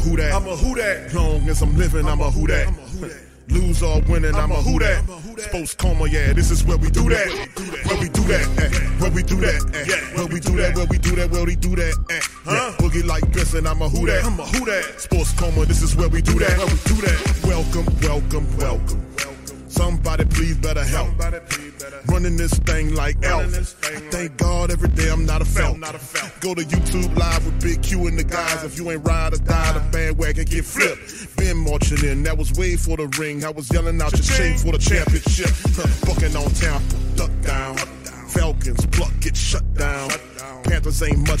A who that. I'm a who that. Long as I'm living, I'm a who that. Lose or winning, I'm a who that. Sports coma, yeah, this is where we do that. Where we do that, where we do that, where we do that, where we do that, where we do that. Huh? Boogie like Benson, I'm a who that. I'm a who that. Sports coma, this is where we do that. Where we do that. Welcome, welcome, welcome. Somebody please better help. Running this thing like elf. I thank God every day I'm not a felt. Go to YouTube live with Big Q and the guys. If you ain't ride or die, the bandwagon get flipped. Been marching in, that was way for the ring. I was yelling out your shame for the championship. Bucking on town, duck down. Falcons pluck get shut down. Panthers ain't much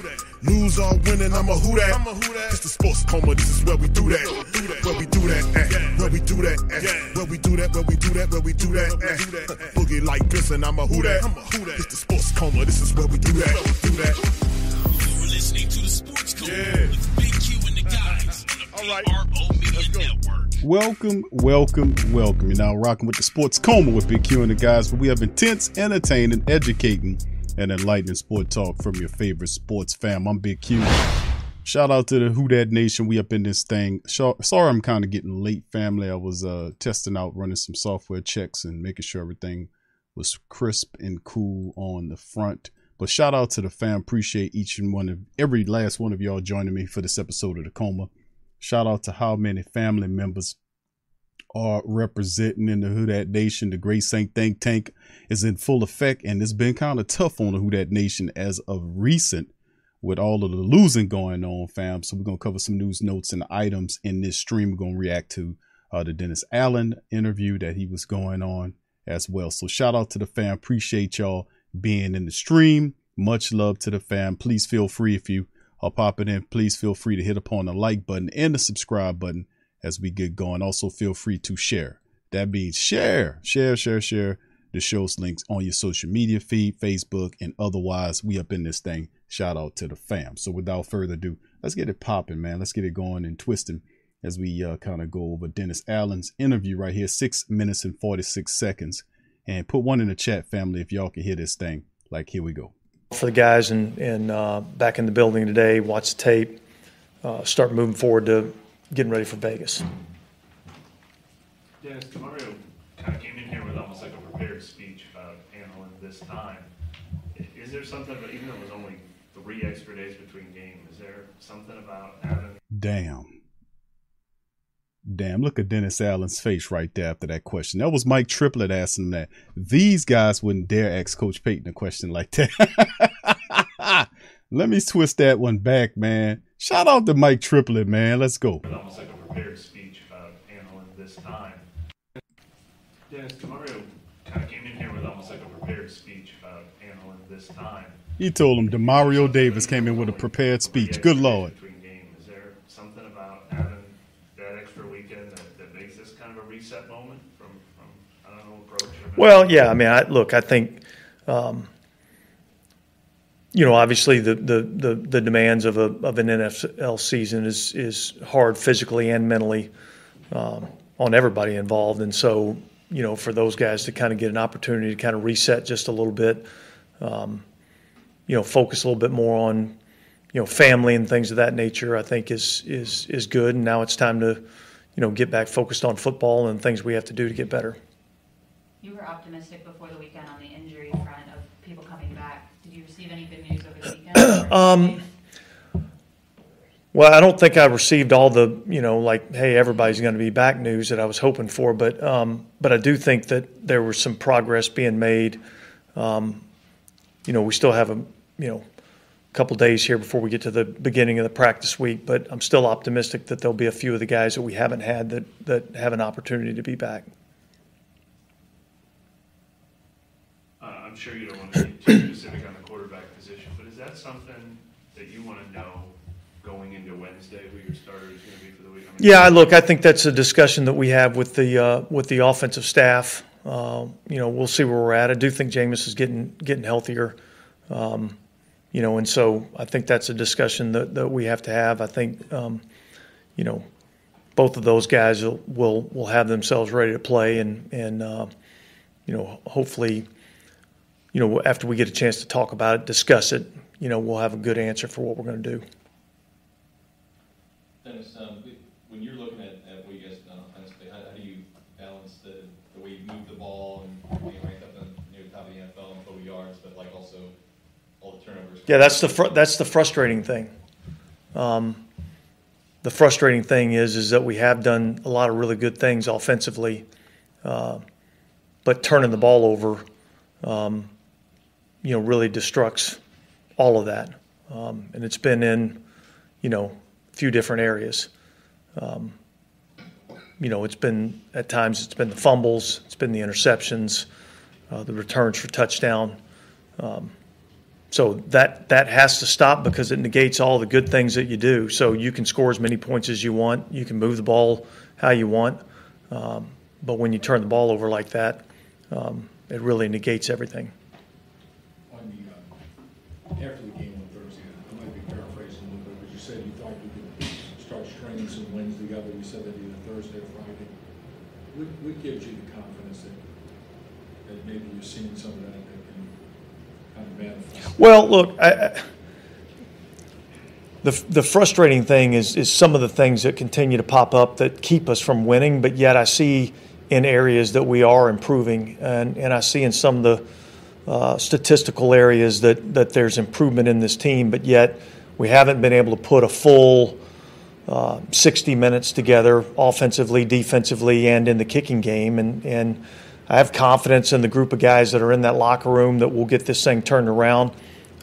Lose or winning, I'm a who that. It's the sports coma, this is where we do that. Where we do that, eh. Where we do that, eh. Where we do that, where we do that, where we do that, eh. Boogie like this and I'm a who that. It's the sports coma, this is where we do that. Do that. You're listening to the Sports Code Yeah. with Big Q and the guys on the All right. PRO Media Network. Welcome, welcome, welcome. You're now rocking with the Sports Coma with Big Q and the guys, where we have intense, entertaining, educating, and enlightening sport talk from your favorite sports fam. I'm Big Q. Shout out to the Who That Nation. We up in this thing. Sorry, I'm kind of getting late, family. I was uh, testing out, running some software checks, and making sure everything was crisp and cool on the front. But shout out to the fam. Appreciate each and one of every last one of y'all joining me for this episode of the Coma. Shout out to how many family members are representing in the Who That Nation. The Great Saint Think Tank is in full effect, and it's been kind of tough on the Who That Nation as of recent with all of the losing going on, fam. So we're gonna cover some news notes and items in this stream. We're gonna react to uh, the Dennis Allen interview that he was going on as well. So shout out to the fam. Appreciate y'all being in the stream. Much love to the fam. Please feel free if you are popping in. Please feel free to hit upon the like button and the subscribe button as we get going. Also, feel free to share. That means share, share, share, share the show's links on your social media feed, Facebook, and otherwise. We up in this thing. Shout out to the fam. So, without further ado, let's get it popping, man. Let's get it going and twisting as we uh, kind of go over Dennis Allen's interview right here, six minutes and 46 seconds. And put one in the chat, family, if y'all can hear this thing. Like, here we go. for the guys and, uh, back in the building today, watch the tape, uh, start moving forward to getting ready for Vegas. Dennis Demario kind of came in here with almost like a prepared speech about handling this time. Is there something, about even though it was only three extra days between games, is there something about having Damn. Damn, look at Dennis Allen's face right there after that question. That was Mike Triplett asking him that. These guys wouldn't dare ask Coach Payton a question like that. Let me twist that one back, man. Shout out to Mike Triplett, man. Let's go. with almost like a prepared speech about handling this time? Dennis Demario kind of came in here with almost like a prepared speech about handling this time. He told him Demario Davis came in with a prepared speech. Good Lord. Is there something about having that extra weekend that, that makes this kind of a reset moment from, from I don't know approach? Well, yeah, I mean, I, look, I think, um, you know, obviously the, the, the, the demands of, a, of an NFL season is, is hard physically and mentally um, on everybody involved. And so, you know, for those guys to kind of get an opportunity to kind of reset just a little bit, um, you know, focus a little bit more on, you know, family and things of that nature, I think is is is good. And now it's time to, you know, get back focused on football and things we have to do to get better. You were optimistic before the weekend on the injury front receive any good news over the weekend? Um, Well, I don't think I received all the, you know, like, hey, everybody's going to be back news that I was hoping for, but, um, but I do think that there was some progress being made. Um, you know, we still have a, you know, couple days here before we get to the beginning of the practice week, but I'm still optimistic that there'll be a few of the guys that we haven't had that, that have an opportunity to be back. Uh, I'm sure you don't want to get too specific on the quarterback position, but is that something that you want to know going into Wednesday, who your starter is going to be for the week? I mean, Yeah, look, I think that's a discussion that we have with the uh, with the offensive staff. Uh, you know, we'll see where we're at. I do think Jameis is getting getting healthier. Um, you know, and so I think that's a discussion that, that we have to have. I think, um, you know, both of those guys will, will will have themselves ready to play, and and uh, you know, hopefully, you know, after we get a chance to talk about it, discuss it, you know, we'll have a good answer for what we're going to do. Um, when you're looking at, at what you guys have done offensively, how, how do you balance the, the way you move the ball and being ranked up in, near the top of the NFL in total yards, but like also all the turnovers? Yeah, that's the fr- that's the frustrating thing. Um, the frustrating thing is is that we have done a lot of really good things offensively, uh, but turning the ball over, um, you know, really destructs all of that, um, and it's been in, you know, few different areas. Um, you know, it's been at times it's been the fumbles, it's been the interceptions, uh, the returns for touchdown. So that that has to stop because it negates all the good things that you do. So you can score as many points as you want, you can move the ball how you want, um, but when you turn the ball over like that, um, it really negates everything. On the, uh, after the game on Thursday, I might be paraphrasing a little bit, but you said you thought you could start stringing some wins together. You said that either Thursday or Friday. What, what gives you the confidence that, that maybe you're seeing some of that that can kind of manifest? Well, look, I, the the frustrating thing is is some of the things that continue to pop up that keep us from winning, but yet I see in areas that we are improving, and and I see in some of the uh, statistical areas that that there's improvement in this team, but yet we haven't been able to put a full. Uh, 60 minutes together, offensively, defensively, and in the kicking game, and and I have confidence in the group of guys that are in that locker room that will get this thing turned around.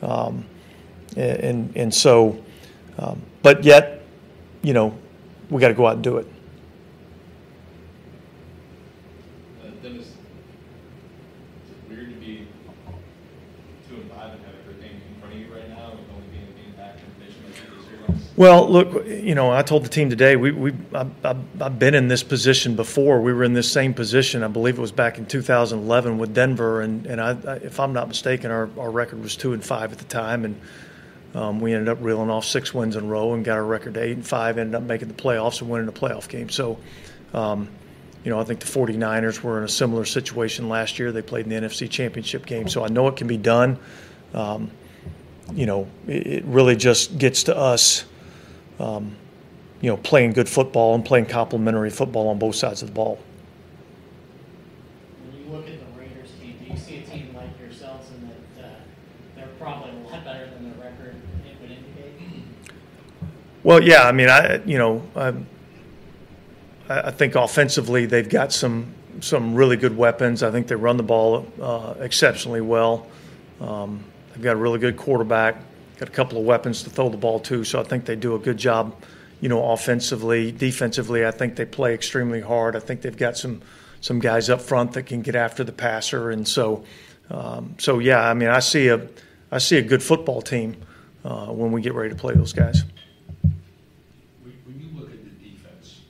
Um, and and so, um, but yet, you know, we got to go out and do it. Uh, Dennis, is it weird to be two and five and have a good game in front of you right now, with only being, being back in condition like you this year? Like, Well, look, you know, I told the team today we we I've I've been in this position before. We were in this same position. I believe it was back in 2011 with Denver, and and I, I if I'm not mistaken, our our record was two and five at the time, and um, we ended up reeling off six wins in a row and got our record to eight and five. Ended up making the playoffs and winning a playoff game. So. Um, you know, I think the 49ers were in a similar situation last year. They played in the NFC Championship game, so I know it can be done. Um, you know, it, it really just gets to us, um, you know, playing good football and playing complementary football on both sides of the ball. When you look at the Raiders team, do you see a team like yourselves in that uh, they're probably a lot better than their record it would indicate? Well, yeah, I mean, I you know, I, I think offensively they've got some some really good weapons. I think they run the ball uh, exceptionally well. Um, they've got a really good quarterback. Got a couple of weapons to throw the ball to, so I think they do a good job. You know, offensively, defensively, I think they play extremely hard. I think they've got some some guys up front that can get after the passer, and so um, so yeah. I mean, I see a I see a good football team uh, when we get ready to play those guys. When, you look at the defense,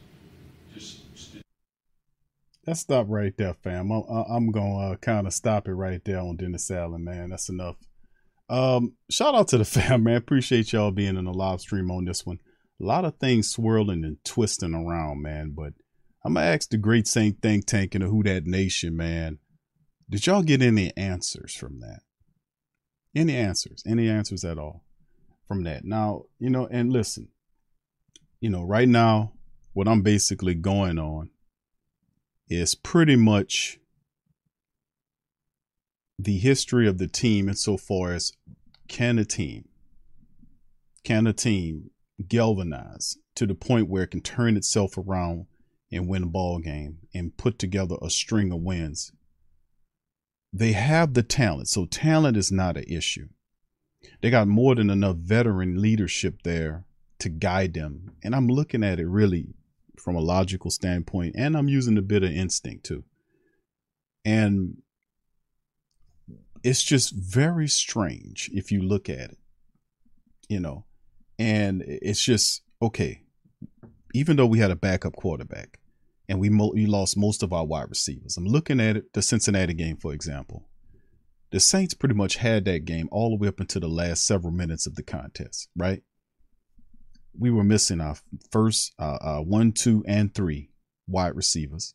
stop right there, fam. I'm, I'm gonna uh, kind of stop it right there on Dennis Allen, man. That's enough. Um, shout out to the fam, man. Appreciate y'all being in the live stream on this one. A lot of things swirling and twisting around, man. But I'm gonna ask the great Saint Think Tank and the Who That Nation, man. Did y'all get any answers from that? Any answers? Any answers at all from that? Now, you know, and listen, you know, right now what I'm basically going on is pretty much the history of the team insofar as can a team, can a team galvanize to the point where it can turn itself around and win a ball game and put together a string of wins. They have the talent, so talent is not an issue. They got more than enough veteran leadership there to guide them. And I'm looking at it really from a logical standpoint, and I'm using a bit of instinct too. And it's just very strange if you look at it, you know, and it's just okay. Even though we had a backup quarterback and we, mo- we lost most of our wide receivers, I'm looking at it, the Cincinnati game, for example. The Saints pretty much had that game all the way up into the last several minutes of the contest, right? We were missing our first uh, uh, one, two, and three wide receivers.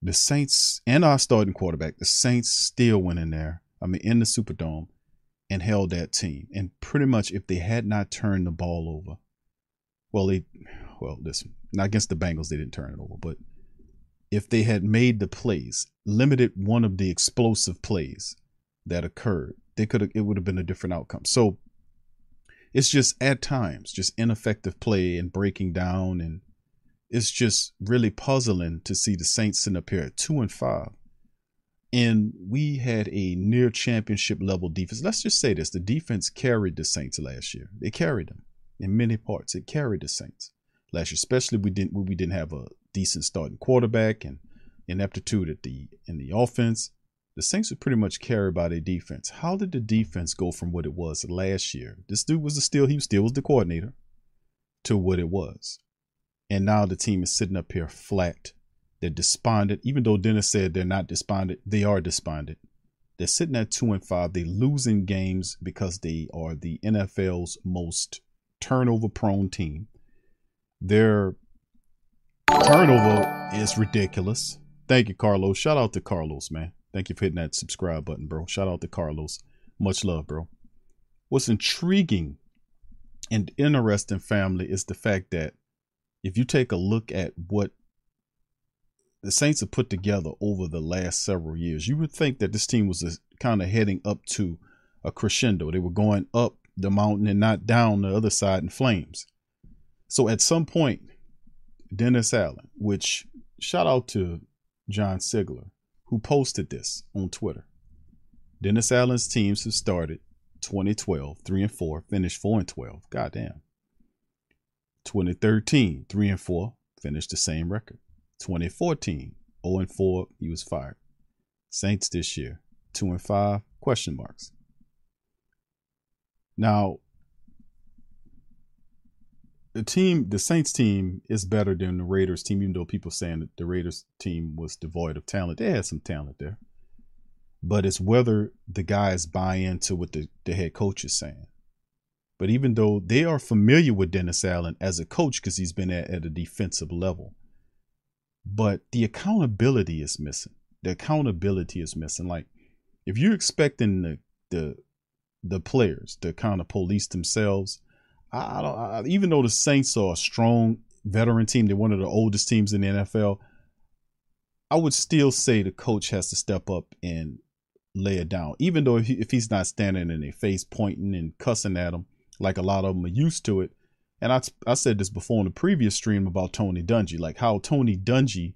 The Saints and our starting quarterback, the Saints still went in there, I mean, in the Superdome and held that team. And pretty much if they had not turned the ball over, well, they, well, this, not against the Bengals, they didn't turn it over, but if they had made the plays, limited one of the explosive plays that occurred, they could have, it would have been a different outcome. So it's just at times, just ineffective play and breaking down and it's just really puzzling to see the Saints sitting up here at two and five. And we had a near championship level defense. Let's just say this the defense carried the Saints last year. They carried them in many parts. It carried the Saints last year, especially we didn't we didn't have a decent starting quarterback and ineptitude at the in the offense. The Saints were pretty much carried by their defense. How did the defense go from what it was last year? This dude was still he still was the coordinator to what it was. And now the team is sitting up here flat. They're despondent. Even though Dennis said they're not despondent, they are despondent. They're sitting at two and five. They're losing games because they are the NFL's most turnover prone team. Their turnover is ridiculous. Thank you, Carlos. Shout out to Carlos, man. Thank you for hitting that subscribe button, bro. Shout out to Carlos. Much love, bro. What's intriguing and interesting, family, is the fact that if you take a look at what the Saints have put together over the last several years, you would think that this team was kind of heading up to a crescendo. They were going up the mountain and not down the other side in flames. So at some point, Dennis Allen, which shout out to John Sigler, who posted this on Twitter. Dennis Allen's teams have started 2012, 3 and 4, finished 4 and 12. Goddamn. 2013, 3 and 4, finished the same record. 2014, 0 and 4, he was fired. Saints this year, 2 and 5, question marks. Now, the team, the Saints team is better than the Raiders team, even though people saying that the Raiders team was devoid of talent. They had some talent there. But it's whether the guys buy into what the, the head coach is saying. But even though they are familiar with Dennis Allen as a coach because he's been at, at a defensive level, but the accountability is missing. The accountability is missing. Like if you're expecting the the the players to kind of police themselves, I, don't. I, even though the Saints are a strong veteran team, they're one of the oldest teams in the NFL. I would still say the coach has to step up and lay it down. Even though if, he, if he's not standing in their face, pointing and cussing at them like a lot of them are used to it. And I, I said this before in the previous stream about Tony Dungy, like how Tony Dungy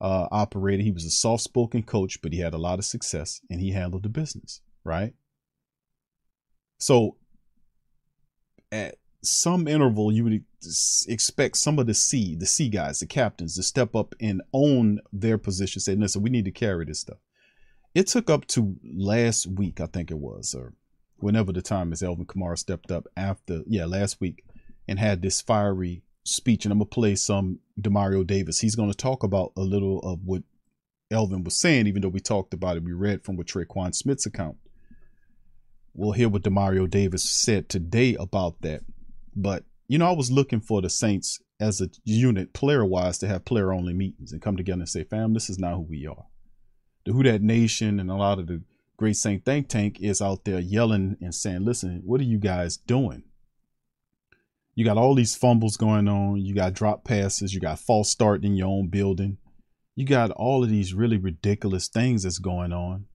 uh, operated. He was a soft spoken coach, but he had a lot of success and he handled the business, right? So at some interval, you would expect some of the C, the C guys, the captains, to step up and own their position, say, listen, we need to carry this stuff. It took up to last week, I think it was, or whenever the time is Alvin Kamara stepped up after, yeah, last week and had this fiery speech. And I'm going to play some Demario Davis. He's going to talk about a little of what Elvin was saying, even though we talked about it. We read from what Tre'Quan Smith's account. We'll hear what Demario Davis said today about that. But, you know, I was looking for the Saints as a unit, player wise, to have player only meetings and come together and say, fam, this is not who we are. The Who That Nation and a lot of the Great Saint Think Tank is out there yelling and saying, listen, what are you guys doing? You got all these fumbles going on. You got drop passes. You got false start in your own building. You got all of these really ridiculous things that's going on.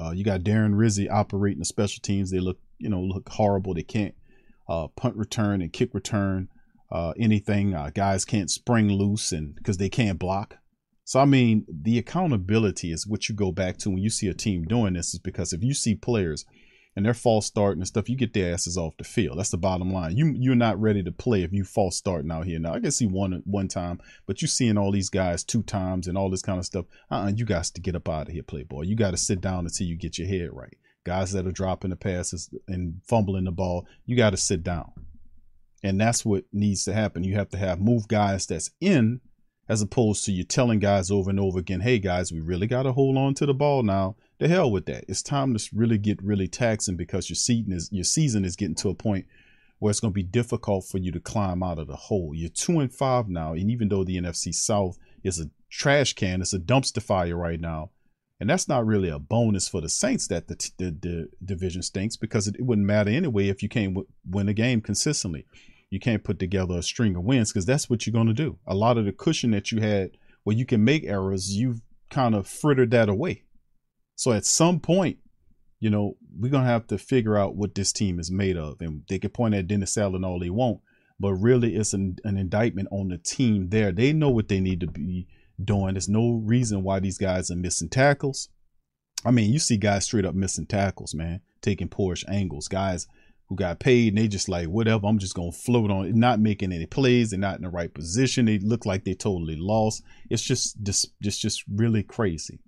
Uh, you got Darren Rizzi operating the special teams. They look, you know, look horrible. They can't uh, punt return and kick return uh, anything. Uh, guys can't spring loose and because they can't block. So I mean, the accountability is what you go back to when you see a team doing this. Is because if you see players and they're false starting and stuff, you get their asses off the field. That's the bottom line. You you're not ready to play if you false starting out here. Now I can see one one time, but you seeing all these guys two times and all this kind of stuff. Uh-uh, you got to get up out of here, playboy. You got to sit down until you get your head right. Guys that are dropping the passes and fumbling the ball, you got to sit down. And that's what needs to happen. You have to have move guys that's in as opposed to you telling guys over and over again, hey guys, we really got to hold on to the ball now. The hell with that. It's time to really get really taxing because your season is your season is getting to a point where it's going to be difficult for you to climb out of the hole. You're two and five now, and even though the NFC South is a trash can, it's a dumpster fire right now. And that's not really a bonus for the Saints that the, the, the division stinks because it, it, wouldn't matter anyway if you can't w- win a game consistently you can't put together a string of wins because that's what you're going to do. A lot of the cushion that you had where you can make errors, you've kind of frittered that away. So at some point, you know, we're going to have to figure out what this team is made of. And they can point at Dennis Allen all they want, but really it's an, an indictment on the team there. They know what they need to be doing. There's no reason why these guys are missing tackles. I mean, you see guys straight up missing tackles, man, taking poorish angles. Guys who got paid and they just like whatever i'm just gonna float on it not making any plays they're not in the right position they look like they totally lost. It's just just just just really crazy.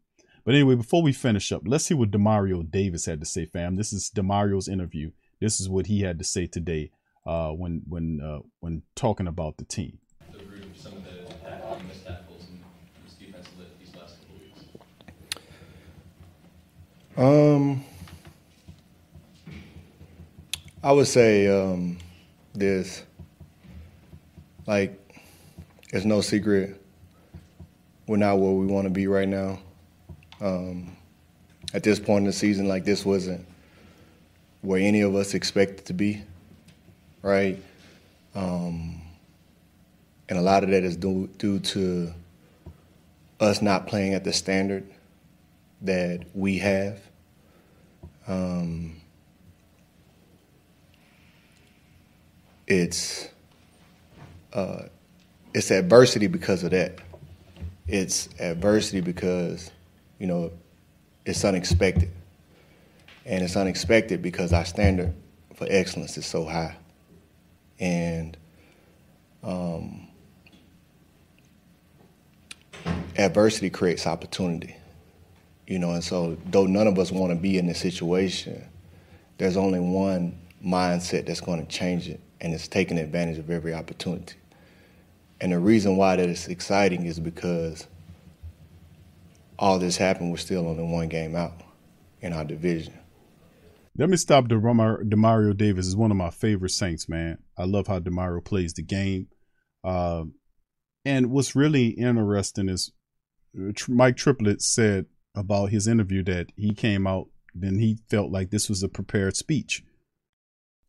But anyway before we finish up let's see what demario davis had to say fam. This is demario's interview. This is what he had to say today uh, when when uh, when talking about the team. The root of some of the tackling missed tackles and this defense lit these last couple weeks Um, I would say um, this. Like, it's no secret. We're not where we want to be right now. Um, at this point in the season, like this wasn't where any of us expected to be, right? Um, and a lot of that is due, due to us not playing at the standard that we have. Um, it's uh, it's adversity because of that. It's adversity because you know it's unexpected, and it's unexpected because our standard for excellence is so high, and um, adversity creates opportunity. You know, and so though none of us want to be in this situation, there's only one mindset that's going to change it, and it's taking advantage of every opportunity. And the reason why that is exciting is because all this happened, we're still only one game out in our division. Let me stop the Demario Davis is one of my favorite Saints, man. I love how Demario plays the game. Uh, and what's really interesting is Mike Triplett said about his interview that he came out, then he felt like this was a prepared speech.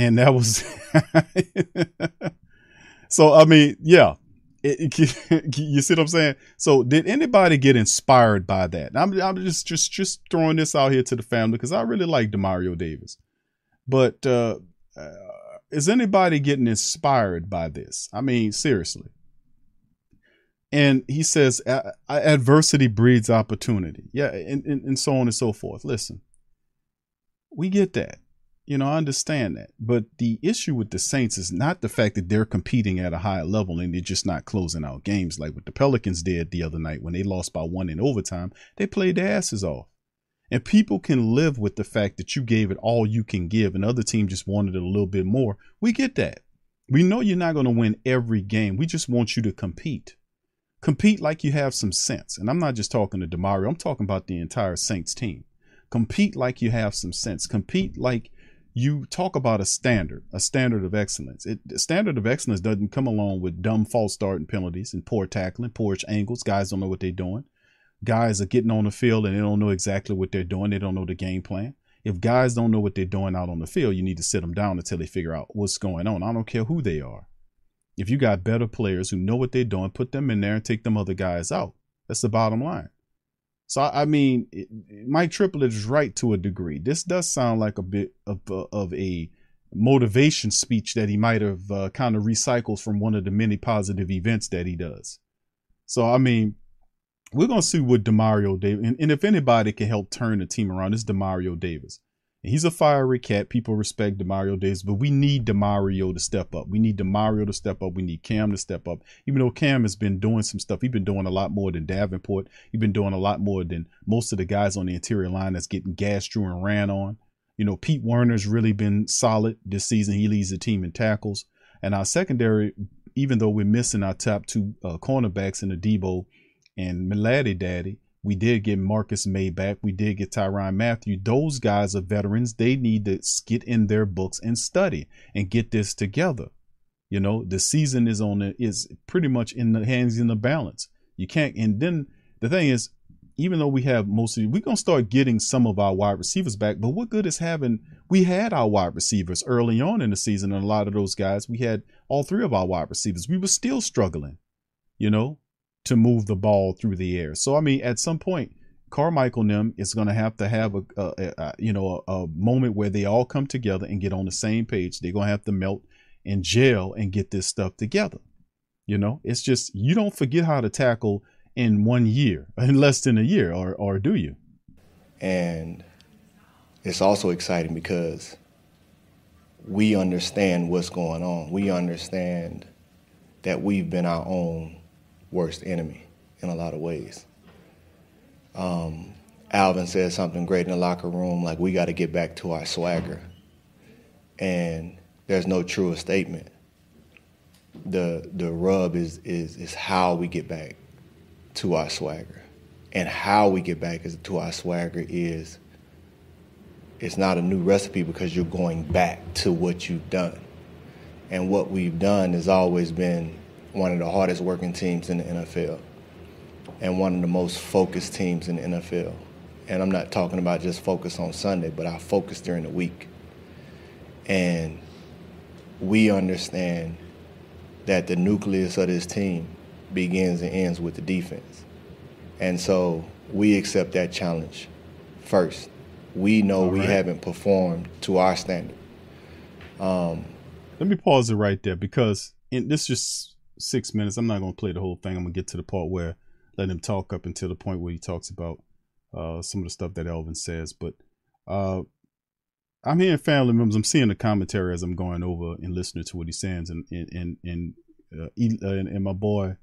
And that was so. I mean, yeah, it, it, you see what I'm saying? So, did anybody get inspired by that? I'm, I'm just just just throwing this out here to the family because I really like Demario Davis, but uh, uh, is anybody getting inspired by this? I mean, seriously. And he says "A- a- adversity breeds opportunity. Yeah, and, and, and so on and so forth. Listen, we get that. You know, I understand that. But the issue with the Saints is not the fact that they're competing at a high level and they're just not closing out games like what the Pelicans did the other night when they lost by one in overtime. They played their asses off. And people can live with the fact that you gave it all you can give and other team just wanted it a little bit more. We get that. We know you're not going to win every game. We just want you to compete. Compete like you have some sense. And I'm not just talking to Demario, I'm talking about the entire Saints team. Compete like you have some sense. Compete like you talk about a standard, a standard of excellence. It, standard of excellence doesn't come along with dumb false starting penalties and poor tackling, poor angles. Guys don't know what they're doing. Guys are getting on the field and they don't know exactly what they're doing. They don't know the game plan. If guys don't know what they're doing out on the field, you need to sit them down until they figure out what's going on. I don't care who they are. If you got better players who know what they're doing, put them in there and take them other guys out. That's the bottom line. So I mean, Mike Triplett is right to a degree. This does sound like a bit of a, of a motivation speech that he might have uh, kind of recycled from one of the many positive events that he does. So I mean, we're gonna see what Demario Davis and, and if anybody can help turn the team around, it's Demario Davis. He's a fiery cat. People respect Demario Davis, but we need Demario to step up. We need Demario to step up. We need Cam to step up. Even though Cam has been doing some stuff, he's been doing a lot more than Davenport. He's been doing a lot more than most of the guys on the interior line that's getting gassed through and ran on. You know, Pete Werner's really been solid this season. He leads the team in tackles. And our secondary, even though we're missing our top two uh, cornerbacks in Adebo and Milady Daddy, we did get Marcus Maye back. We did get Tyrann Mathieu. Those guys are veterans. They need to get in their books and study and get this together. You know, the season is on the, is pretty much in the hands in the balance. You can't. And then the thing is, even though we have most of, we're gonna start getting some of our wide receivers back. But what good is having? We had our wide receivers early on in the season, and a lot of those guys, we had all three of our wide receivers. We were still struggling. You know, to move the ball through the air. So I mean, at some point, Carmichael them is going to have to have a, a, a- a you know a, a moment where they all come together and get on the same page. They're going to have to melt and gel and get this stuff together. You know, it's just you don't forget how to tackle in one year, in less than a year, or or do you? And it's also exciting because we understand what's going on. We understand that we've been our own worst enemy in a lot of ways. Um, Alvin said something great in the locker room, like we got to get back to our swagger. And there's no truer statement. The the rub is is is how we get back to our swagger. And how we get back to our swagger is it's not a new recipe because you're going back to what you've done. And what we've done has always been one of the hardest working teams in the NFL and one of the most focused teams in the NFL. And I'm not talking about just focus on Sunday, but our focus during the week. And we understand that the nucleus of this team begins and ends with the defense. And so we accept that challenge first. We know we haven't performed to our standard. Um, Let me pause it right there because in this just six minutes. I'm not going to play the whole thing. I'm going to get to the part where let him talk up until the point where he talks about uh, some of the stuff that Alvin says. But uh, I'm hearing family members. I'm seeing the commentary as I'm going over and listening to what he's saying, and and and uh, he- uh, and, and my boy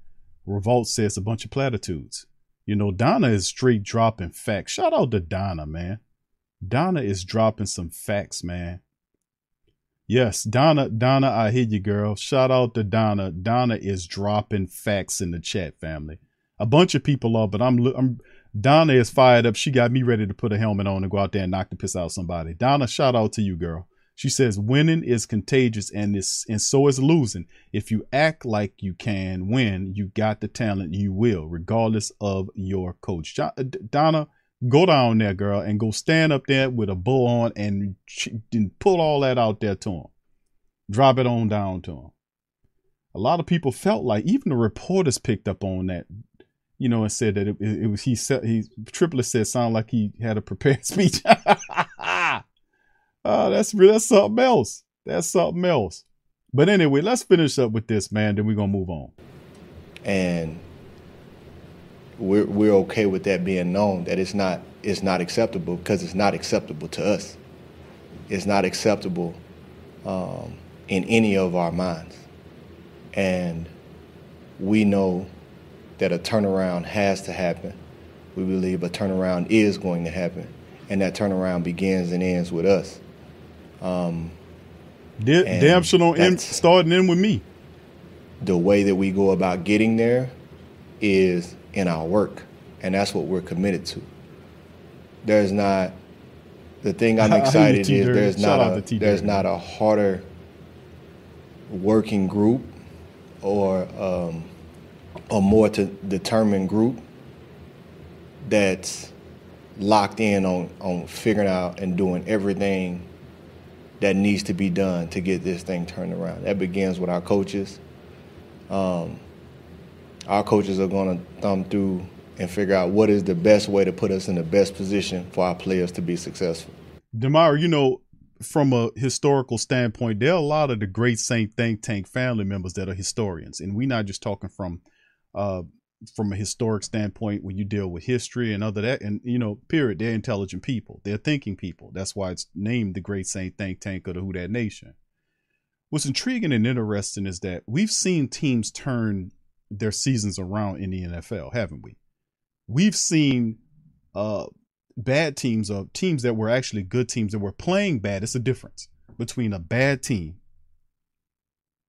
Revolt says a bunch of platitudes. You know, Donna is straight dropping facts. Shout out to Donna, man. Donna is dropping some facts, man. Yes, Donna, Donna, I hear you, girl. Shout out to Donna. Donna is dropping facts in the chat, family. A bunch of people are, but I'm, I'm Donna is fired up. She got me ready to put a helmet on and go out there and knock the piss out somebody. Donna, shout out to you, girl. She says winning is contagious and is and so is losing. If you act like you can win, you got the talent, you will, regardless of your coach. Donna, go down there, girl, and go stand up there with a bull on and, and pull all that out there to him. Drop it on down to him. A lot of people felt like even the reporters picked up on that, you know, and said that it, it, it was he said he Triplett said sounded like he had a prepared speech. oh, that's. That's something else. that's something else. But anyway, let's finish up with this, man. Then we're gonna move on. and we're we're okay with that being known that it's not it's not acceptable because it's not acceptable to us. It's not acceptable um, in any of our minds, and we know that a turnaround has to happen. We believe a turnaround is going to happen, and that turnaround begins and ends with us. Um, Da- and damn sure end, starting in with me. the way that we go about getting there is in our work, and that's what we're committed to. There's not the thing I'm I hear you, excited is there's Shout not a there's not a harder working group or um, a more to determined group that's locked in on on figuring out and doing everything that needs to be done to get this thing turned around. That begins with our coaches. Um, our coaches are going to thumb through and figure out what is the best way to put us in the best position for our players to be successful. Demar, you know, from a historical standpoint, there are a lot of the great Saint Think Tank family members that are historians, and we're not just talking from uh, from a historic standpoint when you deal with history and other that, and you know, period. They're intelligent people. They're thinking people. That's why it's named the Great Saint Think Tank of the Who That Nation. What's intriguing and interesting is that we've seen teams turn their seasons around in the NFL, haven't we? We've seen uh, bad teams or teams that were actually good teams that were playing bad. It's a difference between a bad team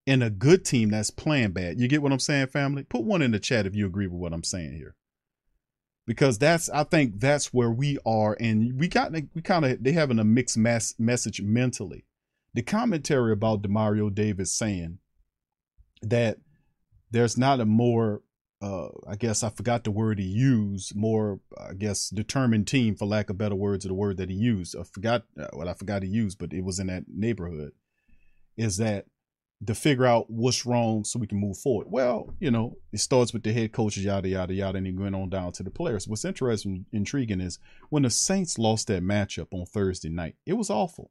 and a good team that's playing bad. You get what I'm saying, family? Put one in the chat if you agree with what I'm saying here. Because that's I think that's where we are, and we got we kind of they having a mixed mass message mentally. The commentary about Demario Davis saying that there's not a more uh, I guess I forgot the word he used, more, I guess, determined team, for lack of better words, of the word that he used. I forgot uh, what I forgot to use, but it was in that neighborhood. Is that to figure out what's wrong so we can move forward? Well, you know, it starts with the head coaches, yada, yada, yada, and then going on down to the players. What's interesting, intriguing is when the Saints lost that matchup on Thursday night, it was awful.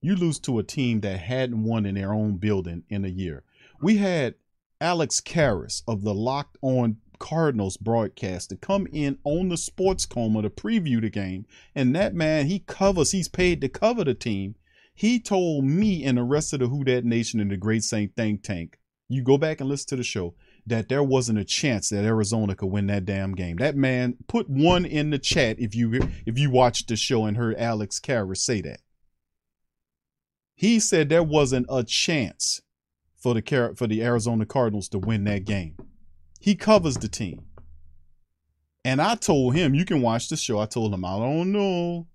You lose to a team that hadn't won in their own building in a year. We had Alex Karras of the Locked On Cardinals broadcast to come in on the sports coma to preview the game. And that man, he covers, he's paid to cover the team. He told me and the rest of the Who Dat Nation and the Great Saint Think Tank, you go back and listen to the show, that there wasn't a chance that Arizona could win that damn game. That man put one in the chat if you if you watched the show and heard Alex Karras say that. He said there wasn't a chance for the for the Arizona Cardinals to win that game. He covers the team. And I told him, you can watch the show. I told him, I don't know.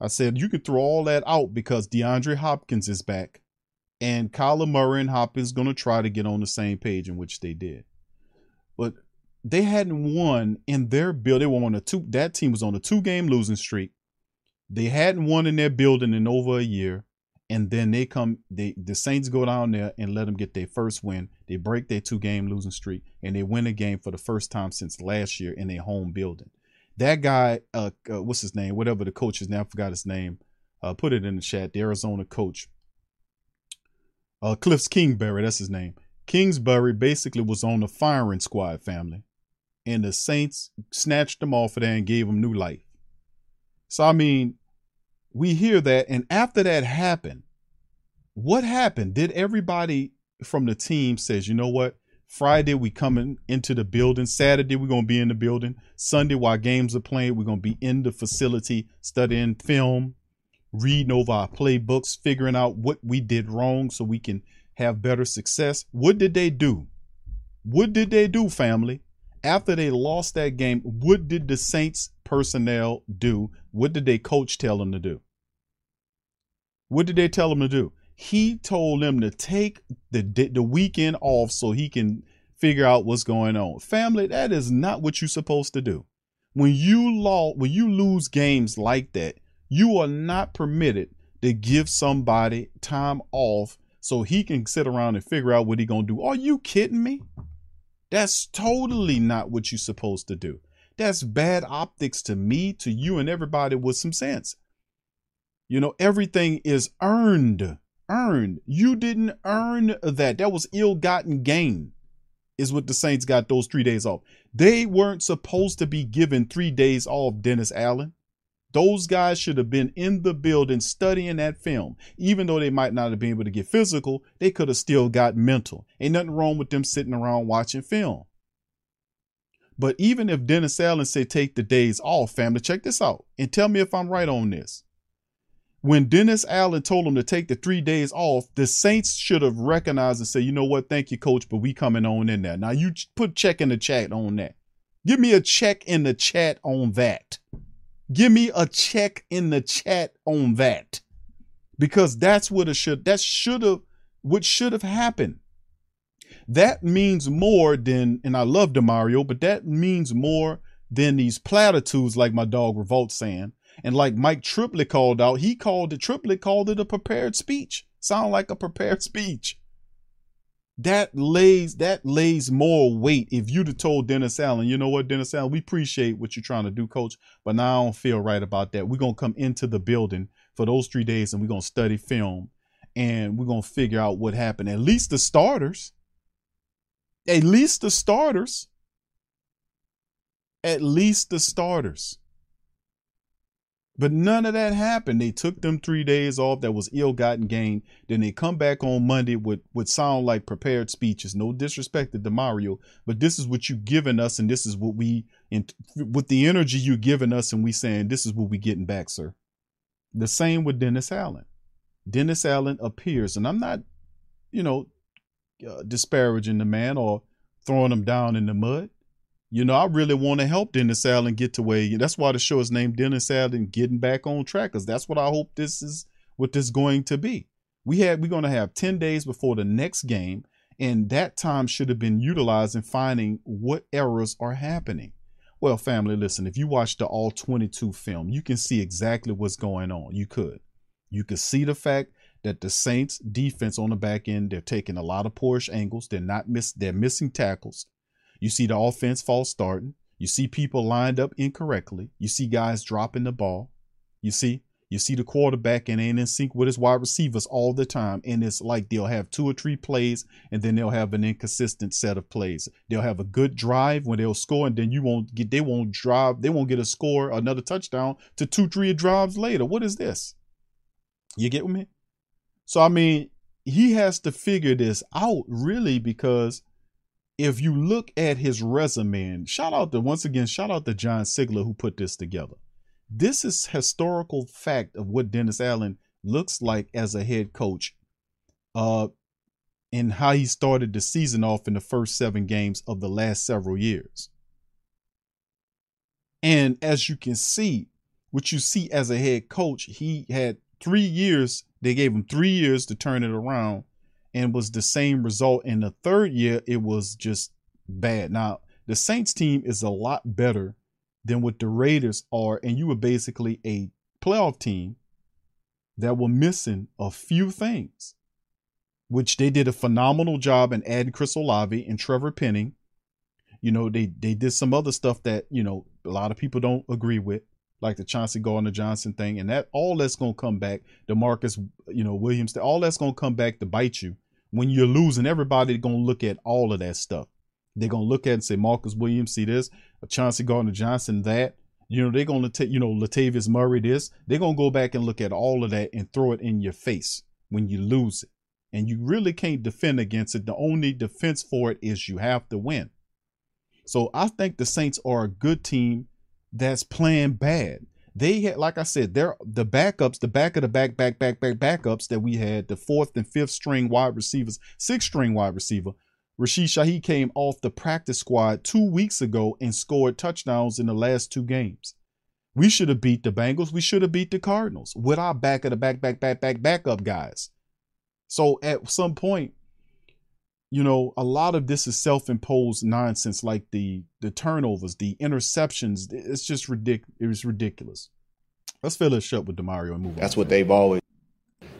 I said, you can throw all that out because DeAndre Hopkins is back. And Kyler Murray and Hopkins going to try to get on the same page in which they did. But they hadn't won in their build. They were on a two, that team was on a two game losing streak. They hadn't won in their building in over a year and then they come they the saints go down there and let them get their first win. They break their two game losing streak and they win a game for the first time since last year in their home building. That guy uh, uh what's his name? Whatever the coach is now i forgot his name. Uh put it in the chat the arizona coach. Uh cliffs kingsbury that's his name. Kingsbury basically was on the firing squad family. And the saints snatched them off of there and gave them new life. So i mean we hear that and after that happened what happened? Did everybody from the team says you know what? Friday we coming into the building. Saturday we're going to be in the building. Sunday while games are playing we're going to be in the facility studying film reading over our playbooks figuring out what we did wrong so we can have better success. What did they do? What did they do family? After they lost that game what did the saints personnel do what did they coach tell them to do? What did they tell them to do? He told them to take the the weekend off so he can figure out what's going on. Family that is not what you're supposed to do. When you law when you lose games like that you are not permitted to give somebody time off so he can sit around and figure out what he gonna do. Are you kidding me? That's totally not what you're supposed to do that's bad optics to me, to you, and everybody with some sense. You know, everything is earned. Earned. You didn't earn that. That was ill-gotten gain. Is what the Saints got those three days off. They weren't supposed to be given three days off, Dennis Allen. Those guys should have been in the building studying that film. Even though they might not have been able to get physical, they could have still got mental. Ain't nothing wrong with them sitting around watching film. But even if Dennis Allen said take the days off, family, check this out and tell me if I'm right on this. When Dennis Allen told them to take the three days off, the Saints should have recognized and said, you know what, thank you, coach, but we coming on in there. Now you put check in the chat on that. Give me a check in the chat on that. Give me a check in the chat on that. Because that's what it should that should have what should have happened. That means more than, and I love Demario, but that means more than these platitudes like my dog Revolt saying. And like Mike Triplett called out, he called it, Triplett called it a prepared speech. Sound like a prepared speech. That lays that lays more weight if you'd have told Dennis Allen, you know what, Dennis Allen, we appreciate what you're trying to do, coach, but now I don't feel right about that. We're gonna come into the building for those three days and we're gonna study film and we're gonna figure out what happened. At least the starters at least the starters. At least the starters. But none of that happened. They took them three days off. That was ill-gotten gain. Then they come back on Monday with what sound like prepared speeches. No disrespect to Demario, but this is what you've given us, and this is what we, and with the energy you've given us, and we saying this is what we getting back, sir. The same with Dennis Allen. Dennis Allen appears, and I'm not, you know, uh, disparaging the man or throwing him down in the mud. You know, I really want to help Dennis Allen get to where. That's why the show is named Dennis Allen Getting Back on Track, because that's what I hope this is what this is going to be. We had we're going to have ten days before the next game, and that time should have been utilized in finding what errors are happening. Well, family, listen, if you watch the all 22 film, you can see exactly what's going on. You could. You could see the fact that the Saints defense on the back end, they're taking a lot of poorish angles. They're not miss they're missing tackles. You see the offense false starting. You see people lined up incorrectly. You see guys dropping the ball. You see, you see the quarterback and ain't in sync with his wide receivers all the time. And it's like they'll have two or three plays and then they'll have an inconsistent set of plays. They'll have a good drive when they'll score, and then you won't get they won't drive, they won't get a score, another touchdown to two, three drives later. What is this? You get with me? So I mean, he has to figure this out really because if you look at his resume, and shout out to once again, shout out to John Sigler who put this together. This is historical fact of what Dennis Allen looks like as a head coach, uh, and how he started the season off in the first seven games of the last several years. And as you can see, what you see as a head coach, he had three years. They gave him three years to turn it around, and was the same result. In the third year, it was just bad. Now the Saints team is a lot better than what the Raiders are, and you were basically a playoff team that were missing a few things, which they did a phenomenal job in adding Chris Olave and Trevor Penning. You know, they they did some other stuff that you know a lot of people don't agree with like the Chauncey Gardner Johnson thing, and that all that's gonna come back. Demarcus, you know, Williams, all that's gonna come back to bite you when you're losing. Everybody gonna look at all of that stuff. They're gonna look at and say Marcus Williams, see this, Chauncey Gardner Johnson, that. You know, they're gonna take, you know, Latavius Murray, this. They're gonna go back and look at all of that and throw it in your face when you lose it. And you really can't defend against it. The only defense for it is you have to win. So I think the Saints are a good team that's playing bad. They had, like I said, they're the backups, the back of the back, back, back, back backups that we had, the fourth and fifth string wide receivers, sixth string wide receiver. Rashid Shaheed came off the practice squad two weeks ago and scored touchdowns in the last two games. We should have beat the Bengals. We should have beat the Cardinals with our back of the back, back, back, back, backup guys. So at some point, you know, a lot of this is self-imposed nonsense, like the the turnovers, the interceptions. It's just ridiculous. It was ridiculous. Let's fill this shut with Demario and move That's on. what they've always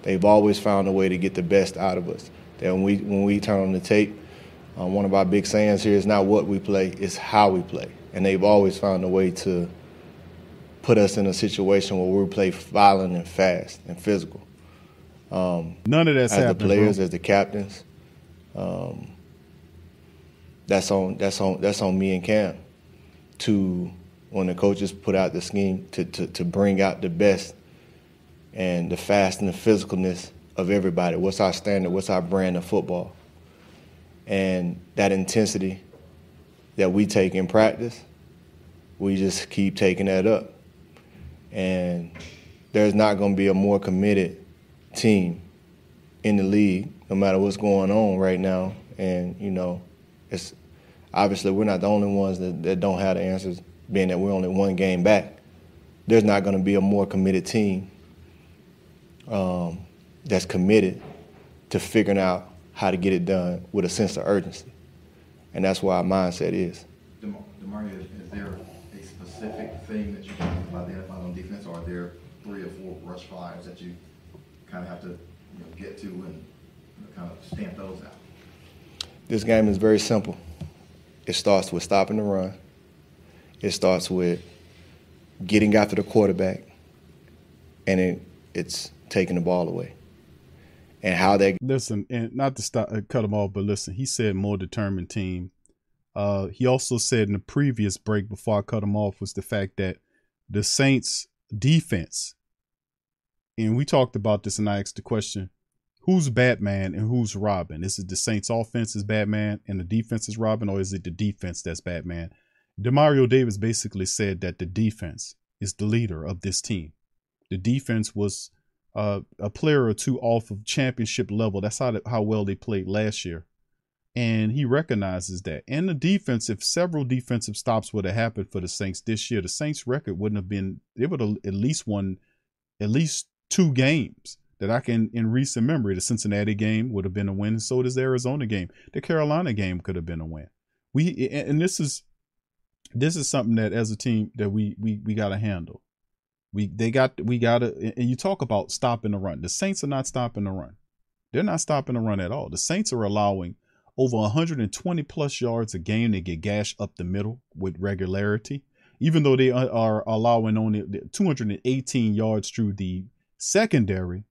they've always found a way to get the best out of us. That when we when we turn on the tape, uh, one of our big sayings here is not what we play, it's how we play. And they've always found a way to put us in a situation where we play violent and fast and physical. Um, None of that's as happening, the players, bro. as the captains. Um, that's on that's on that's on me and Cam to when the coaches put out the scheme to, to, to bring out the best and the fast and the physicalness of everybody. What's our standard? What's our brand of football? And that intensity that we take in practice, we just keep taking that up. And there's not going to be a more committed team in the league, no matter what's going on right now. And, you know, it's obviously we're not the only ones that, that don't have the answers, being that we're only one game back. There's not going to be a more committed team um, that's committed to figuring out how to get it done with a sense of urgency. And that's where our mindset is. Dem- Demario, is there a specific thing that you can identify on defense, or are there three or four rush fives that you kind of have to, you know, get to and kind of stamp those out? This game is very simple. It starts with stopping the run. It starts with getting after the quarterback, and it, it's taking the ball away. And how they listen, and not to stop, uh, cut him off, but listen, he said more determined team. Uh, he also said in the previous break before I cut him off was the fact that the Saints defense, and we talked about this and I asked the question, who's Batman and who's Robin? Is it the Saints offense is Batman and the defense is Robin, or is it the defense that's Batman? Demario Davis basically said that the defense is the leader of this team. The defense was uh, a player or two off of championship level. That's how how well they played last year, and he recognizes that. And the defense, if several defensive stops would have happened for the Saints this year, the Saints' record wouldn't have been. They would have at least won at least two games that I can in recent memory. The Cincinnati game would have been a win. So does the Arizona game. The Carolina game could have been a win. We and this is this is something that as a team that we we we got to handle. We they got we got to and you talk about stopping the run. The Saints are not stopping the run. They're not stopping the run at all. The Saints are allowing over 120 plus yards a game. They get gashed up the middle with regularity, even though they are- are allowing only 218 yards through the secondary.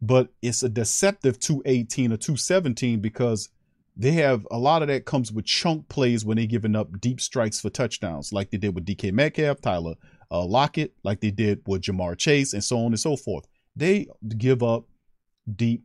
But it's a deceptive 218 or 217 because they have a lot of that comes with chunk plays when they're giving up deep strikes for touchdowns, like they did with DK Metcalf, Tyler uh, Lockett, like they did with Ja'Marr Chase, and so on and so forth. They give up deep.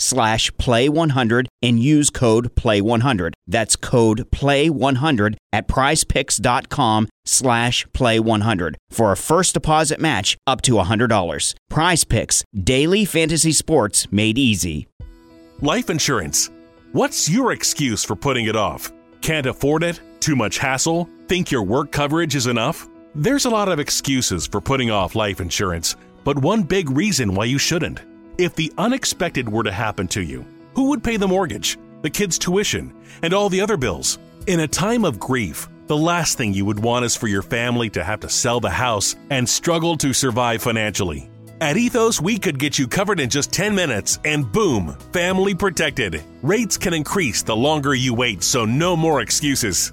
slash play100 and use code play100. That's code play100 at prizepicks.com slash play100 for a first deposit match up to $100. Prize Picks, daily fantasy sports made easy. Life insurance. What's your excuse for putting it off? Can't afford it? Too much hassle? Think your work coverage is enough? There's a lot of excuses for putting off life insurance, but one big reason why you shouldn't. If the unexpected were to happen to you, who would pay the mortgage, the kids' tuition, and all the other bills? In a time of grief, the last thing you would want is for your family to have to sell the house and struggle to survive financially. At Ethos, we could get you covered in just 10 minutes and boom, family protected. Rates can increase the longer you wait, so no more excuses.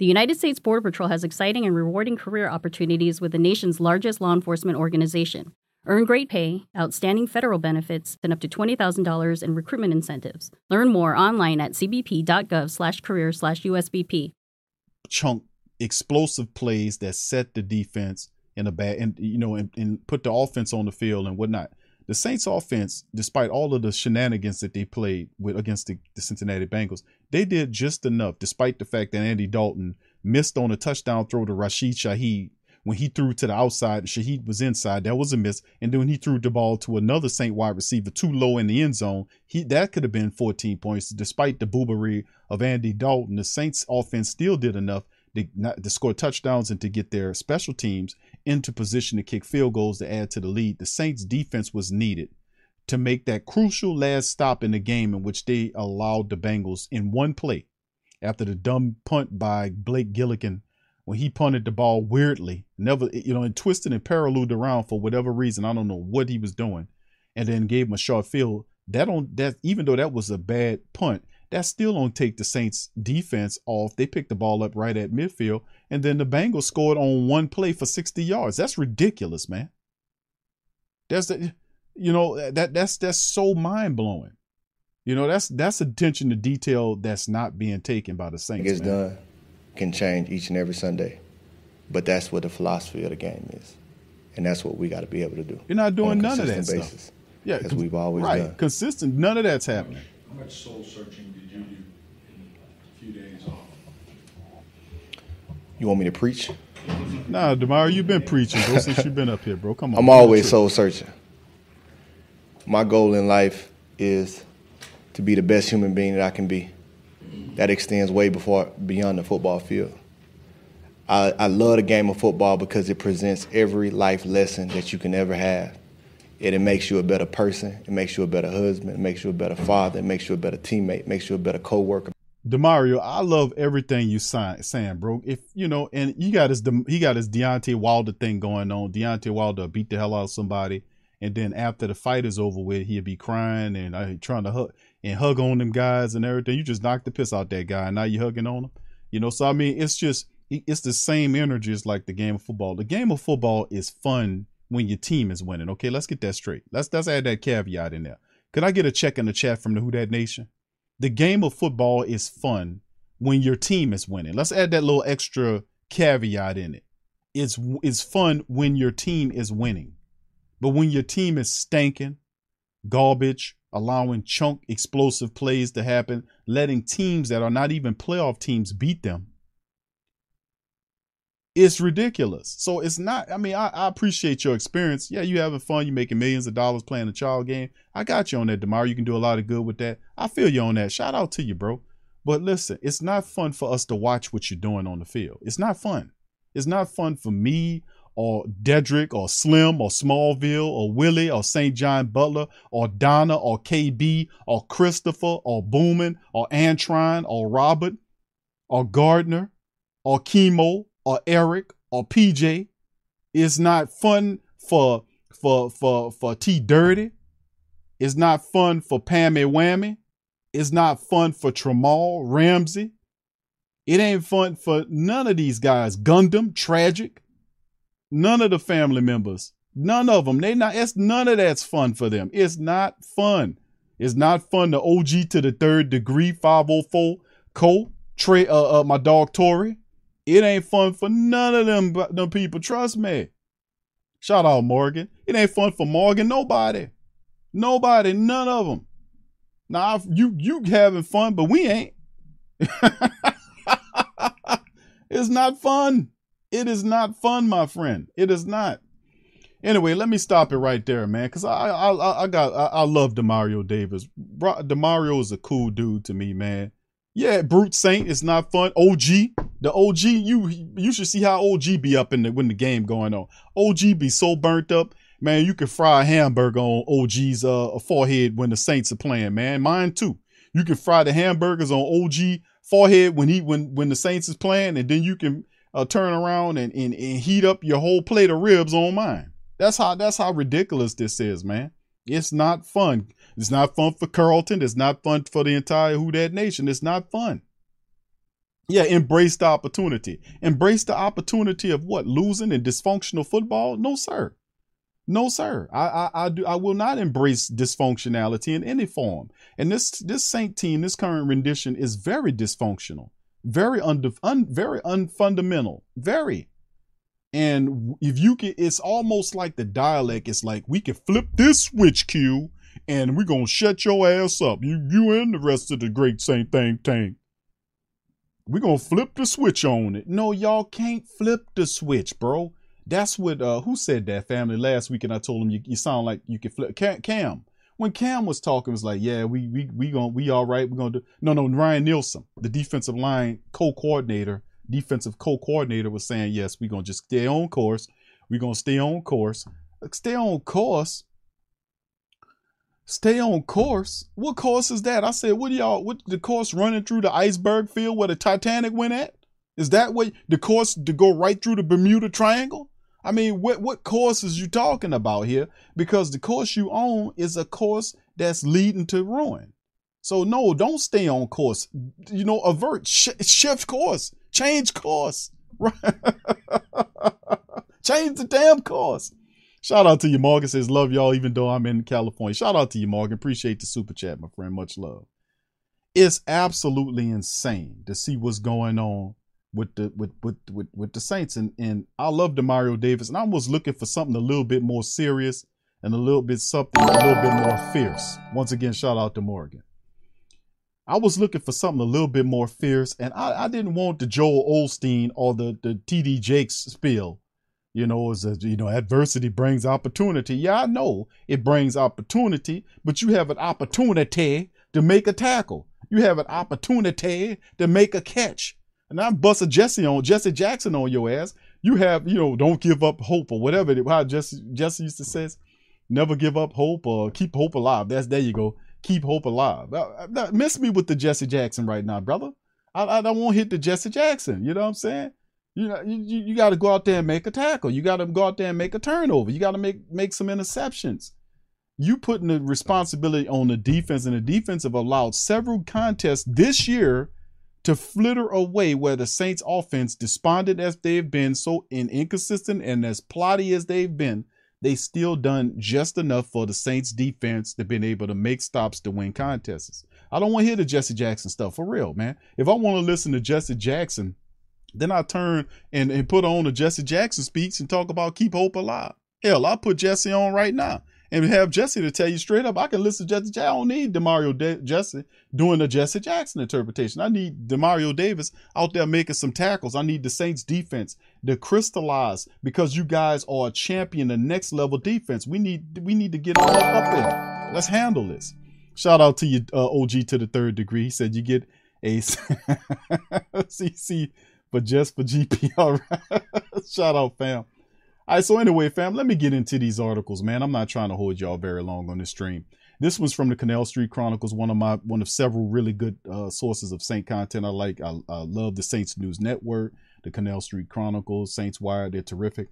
The United States Border Patrol has exciting and rewarding career opportunities with the nation's largest law enforcement organization. Earn great pay, outstanding federal benefits, and up to $20,000 in recruitment incentives. Learn more online at cbp.gov slash career slash USBP. chunk explosive plays that set the defense in a bad and you know and, and put the offense on the field and whatnot. The Saints offense, despite all of the shenanigans that they played with against the, the Cincinnati Bengals, they did just enough, despite the fact that Andy Dalton missed on a touchdown throw to Rashid Shaheed when he threw to the outside and Shaheed was inside. That was a miss. And then when he threw the ball to another Saint wide receiver too low in the end zone, he that could have been 14 points. Despite the boobery of Andy Dalton, the Saints offense still did enough to, not, to score touchdowns and to get their special teams into position to kick field goals to add to the lead. The Saints defense was needed to make that crucial last stop in the game in which they allowed the Bengals in one play after the dumb punt by Blake Gillikin when he punted the ball weirdly, never, you know, and twisted and paralleled around for whatever reason. I don't know what he was doing, and then gave him a short field. That on that, even though that was a bad punt, that still don't take the Saints defense off. They picked the ball up right at midfield, and then the Bengals scored on one play for 60 yards. That's ridiculous, man. That's the, you know, that that's that's so mind blowing. You know, that's that's attention to detail that's not being taken by the Saints. gets man. done can change each and every Sunday. But that's what the philosophy of the game is. And that's what we got to be able to do. You're not doing on a none of that consistent stuff. Yeah, As we've always right. done. Consistent. None of that's happening. How much soul searching did you do in a few days off? You want me to preach? Nah, Demar, you've been preaching, bro, since you've been up here, bro. Come on. I'm always soul searching. My goal in life is to be the best human being that I can be. That extends way before beyond the football field. I, I love the game of football because it presents every life lesson that you can ever have. It, it makes you a better person. It makes you a better husband. It makes you a better father. It makes you a better teammate. It makes you a better coworker. Demario, I love everything you sign, saying, bro. If you know, and you got his he got his Deontay Wilder thing going on. Deontay Wilder beat the hell out of somebody, and then after the fight is over with, he'd be crying and uh, trying to hug and hug on them guys and everything. You just knocked the piss out that guy, and now you hugging on him. You know, so I mean, it's just it's the same energy as like the game of football. The game of football is fun when your team is winning. Okay, let's get that straight. Let's let's add that caveat in there. Could I get a check in the chat from the Who That Nation? The game of football is fun when your team is winning. Let's add that little extra caveat in it. It's it's fun when your team is winning. But when your team is stinking, garbage, allowing chunk explosive plays to happen, letting teams that are not even playoff teams beat them, it's ridiculous. So it's not, I mean, I, I appreciate your experience. Yeah, you having fun, You're making millions of dollars playing a child game. I got you on that, Demar. You can do a lot of good with that. I feel you on that. Shout out to you, bro. But listen, it's not fun for us to watch what you're doing on the field. It's not fun. It's not fun for me or Dedrick or Slim or Smallville or Willie or St. John Butler or Donna or KB or Christopher or Booman or Antron or Robert or Gardner or Chemo or Eric or PJ. It's not fun for for for for T Dirty. It's not fun for Pammy Whammy. It's not fun for Tramal Ramsey. It ain't fun for none of these guys. Gundam, tragic. None of the family members. None of them. They not. It's none of that's fun for them. It's not fun. It's not fun. to OG to the third degree, 504 Cole, Trey, uh, uh, my dog Tori. It ain't fun for none of them, them people. Trust me. Shout out Morgan. It ain't fun for Morgan. Nobody. Nobody. None of them. Now you you having fun, but we ain't. it's not fun. It is not fun, my friend. It is not. Anyway, let me stop it right there, man, because I, I I got I, I love Demario Davis. Demario is a cool dude to me, man. Yeah, Brute Saint is not fun. OG, the OG, you you should see how OG be up in the when the game going on. OG be so burnt up, man. You can fry a hamburger on OG's uh forehead when the Saints are playing, man. Mine too. You can fry the hamburgers on OG forehead when he when when the Saints is playing, and then you can uh, turn around and, and and heat up your whole plate of ribs on mine. That's how that's how ridiculous this is, man. It's not fun. It's not fun for Carlton. It's not fun for the entire Who That Nation. It's not fun. Yeah, embrace the opportunity. Embrace the opportunity of what? Losing in dysfunctional football? No, sir. No, sir. I, I I do I will not embrace dysfunctionality in any form. And this this Saint team, this current rendition is very dysfunctional, very un, un very unfundamental, very. And if you can, it's almost like the dialect. It's like we can flip this switch, Q, and we're gonna shut your ass up. You you and the rest of the great Saint Think Tank. We're gonna flip the switch on it. No, y'all can't flip the switch, bro. That's what uh who said that family last week, and I told him you, you sound like you can flip Cam, Cam. When Cam was talking, it was like, yeah, we we we gonna we all right. We're gonna do no no Ryan Nielsen, the defensive line co-coordinator, defensive co-coordinator was saying, yes, we're gonna just stay on course. We're gonna stay on course. Stay on course. Stay on course. What course is that? I said, what do y'all what the course running through the iceberg field where the Titanic went at? Is that what the course to go right through the Bermuda Triangle? I mean, what what course is you talking about here? Because the course you own is a course that's leading to ruin. So no, don't stay on course. You know, avert, sh- shift course, change course, change the damn course. Shout out to you, Morgan. Says love y'all, even though I'm in California. Shout out to you, Morgan. Appreciate the super chat, my friend. Much love. It's absolutely insane to see what's going on with the with with with, with the Saints, and and I love Demario Davis, and I was looking for something a little bit more serious and a little bit something a little bit more fierce. Once again, shout out to Morgan. I was looking for something a little bit more fierce, and I, I didn't want the Joel Osteen or the the TD Jakes spill. You know, as a, you know, adversity brings opportunity. Yeah, I know it brings opportunity, but you have an opportunity to make a tackle. You have an opportunity to make a catch. And I'm busting Jesse on Jesse Jackson on your ass. You have, you know, don't give up hope or whatever. it- How Jesse Jesse used to say, never give up hope or keep hope alive. That's there you go. Keep hope alive. Uh, uh, Miss me with the Jesse Jackson right now, brother. I, I don't want to hit the Jesse Jackson. You know what I'm saying? You know, you, you, got to go out there and make a tackle. You got to go out there and make a turnover. You got to make make some interceptions. You putting the responsibility on the defense, and the defense have allowed several contests this year to flitter away where the Saints offense, despondent as they've been, so in inconsistent and as plotty as they've been, they still done just enough for the Saints defense to been able to make stops to win contests. I don't want to hear the Jesse Jackson stuff for real, man. If I want to listen to Jesse Jackson, then I turn and, and put on a Jesse Jackson speech and talk about keep hope alive. Hell, I'll put Jesse on right now and have Jesse to tell you straight up. I can listen to Jesse. Jackson. I don't need Demario Jesse doing the Jesse Jackson interpretation. I need Demario Davis out there making some tackles. I need the Saints defense to crystallize because you guys are a champion, the next level defense. We need we need to get all up there. Let's handle this. Shout out to you, uh, OG to the third degree. He said you get a CC for just for GP. All right. Shout out, fam. All right, so anyway, fam, let me get into these articles, man. I'm not trying to hold y'all very long on this stream. This was from the Canal Street Chronicles, one of my one of several really good uh, sources of Saint content I like. I, I love the Saints News Network, the Canal Street Chronicles, Saints Wire, they're terrific.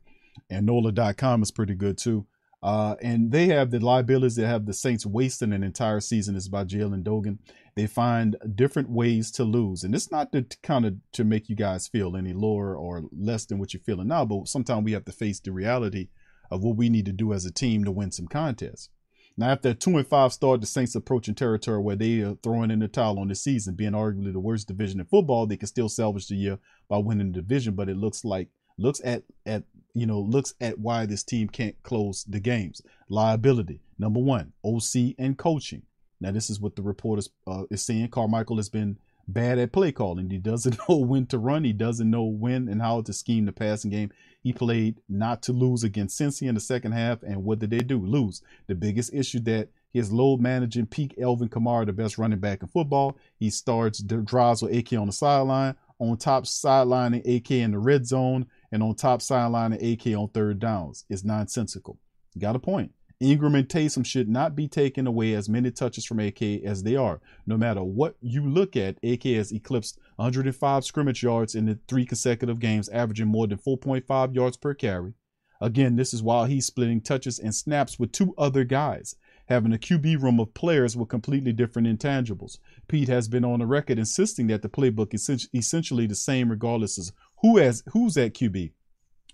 And NOLA.com is pretty good too. Uh, and they have the liabilities that have the Saints wasting an entire season is by Jalen Dogan. They find different ways to lose. And it's not to, kind of to make you guys feel any lower or less than what you're feeling now, but sometimes we have to face the reality of what we need to do as a team to win some contests. Now, after two and five start, the Saints approaching territory where they are throwing in the towel on the season, being arguably the worst division in football, they can still salvage the year by winning the division. But it looks like looks at at you know looks at why this team can't close the games. Liability number one, OC and coaching. Now, this is what the reporters uh, is saying. Carmichael has been bad at play calling. He doesn't know when to run. He doesn't know when and how to scheme the passing game. He played not to lose against Cincy in the second half, and what did they do? Lose. The biggest issue that his load managing peak Alvin Kamara, the best running back in football. He starts drives with AK on the sideline, on top sidelining AK in the red zone, and on top sidelining AK on third downs. It's nonsensical. Got a point. Ingram and Taysom should not be taking away as many touches from AK as they are. No matter what you look at, AK has eclipsed 105 scrimmage yards in the three consecutive games, averaging more than 4.5 yards per carry. Again, this is while he's splitting touches and snaps with two other guys, having a QB room of players with completely different intangibles. Pete has been on the record insisting that the playbook is essentially the same regardless of who has who's at QB,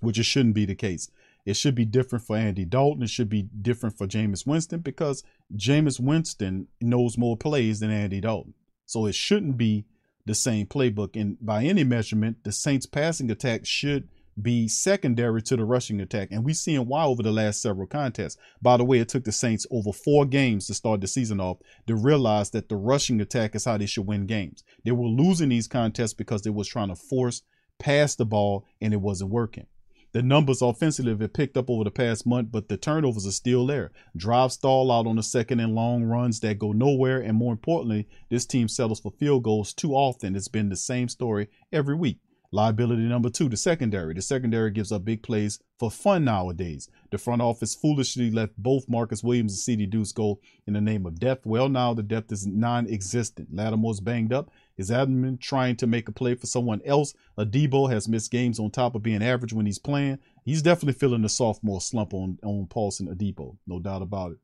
which it shouldn't be the case. It should be different for Andy Dalton. It should be different for Jameis Winston because Jameis Winston knows more plays than Andy Dalton. So it shouldn't be the same playbook. And by any measurement, the Saints passing attack should be secondary to the rushing attack. And we've seen why over the last several contests. By the way, it took the Saints over four games to start the season off to realize that the rushing attack is how they should win games. They were losing these contests because they was trying to force pass the ball and it wasn't working. The numbers offensively have picked up over the past month, but the turnovers are still there. Drives stall out on the second and long runs that go nowhere. And more importantly, this team settles for field goals too often. It's been the same story every week. Liability number two, the secondary. The secondary gives up big plays for fun nowadays. The front office foolishly left both Marcus Williams and CD Deuce go in the name of depth. Well, now the depth is non existent. Lattimore's banged up. Is Admin trying to make a play for someone else? Adebo has missed games on top of being average when he's playing. He's definitely feeling the sophomore slump on, on Paulson Adebo, no doubt about it.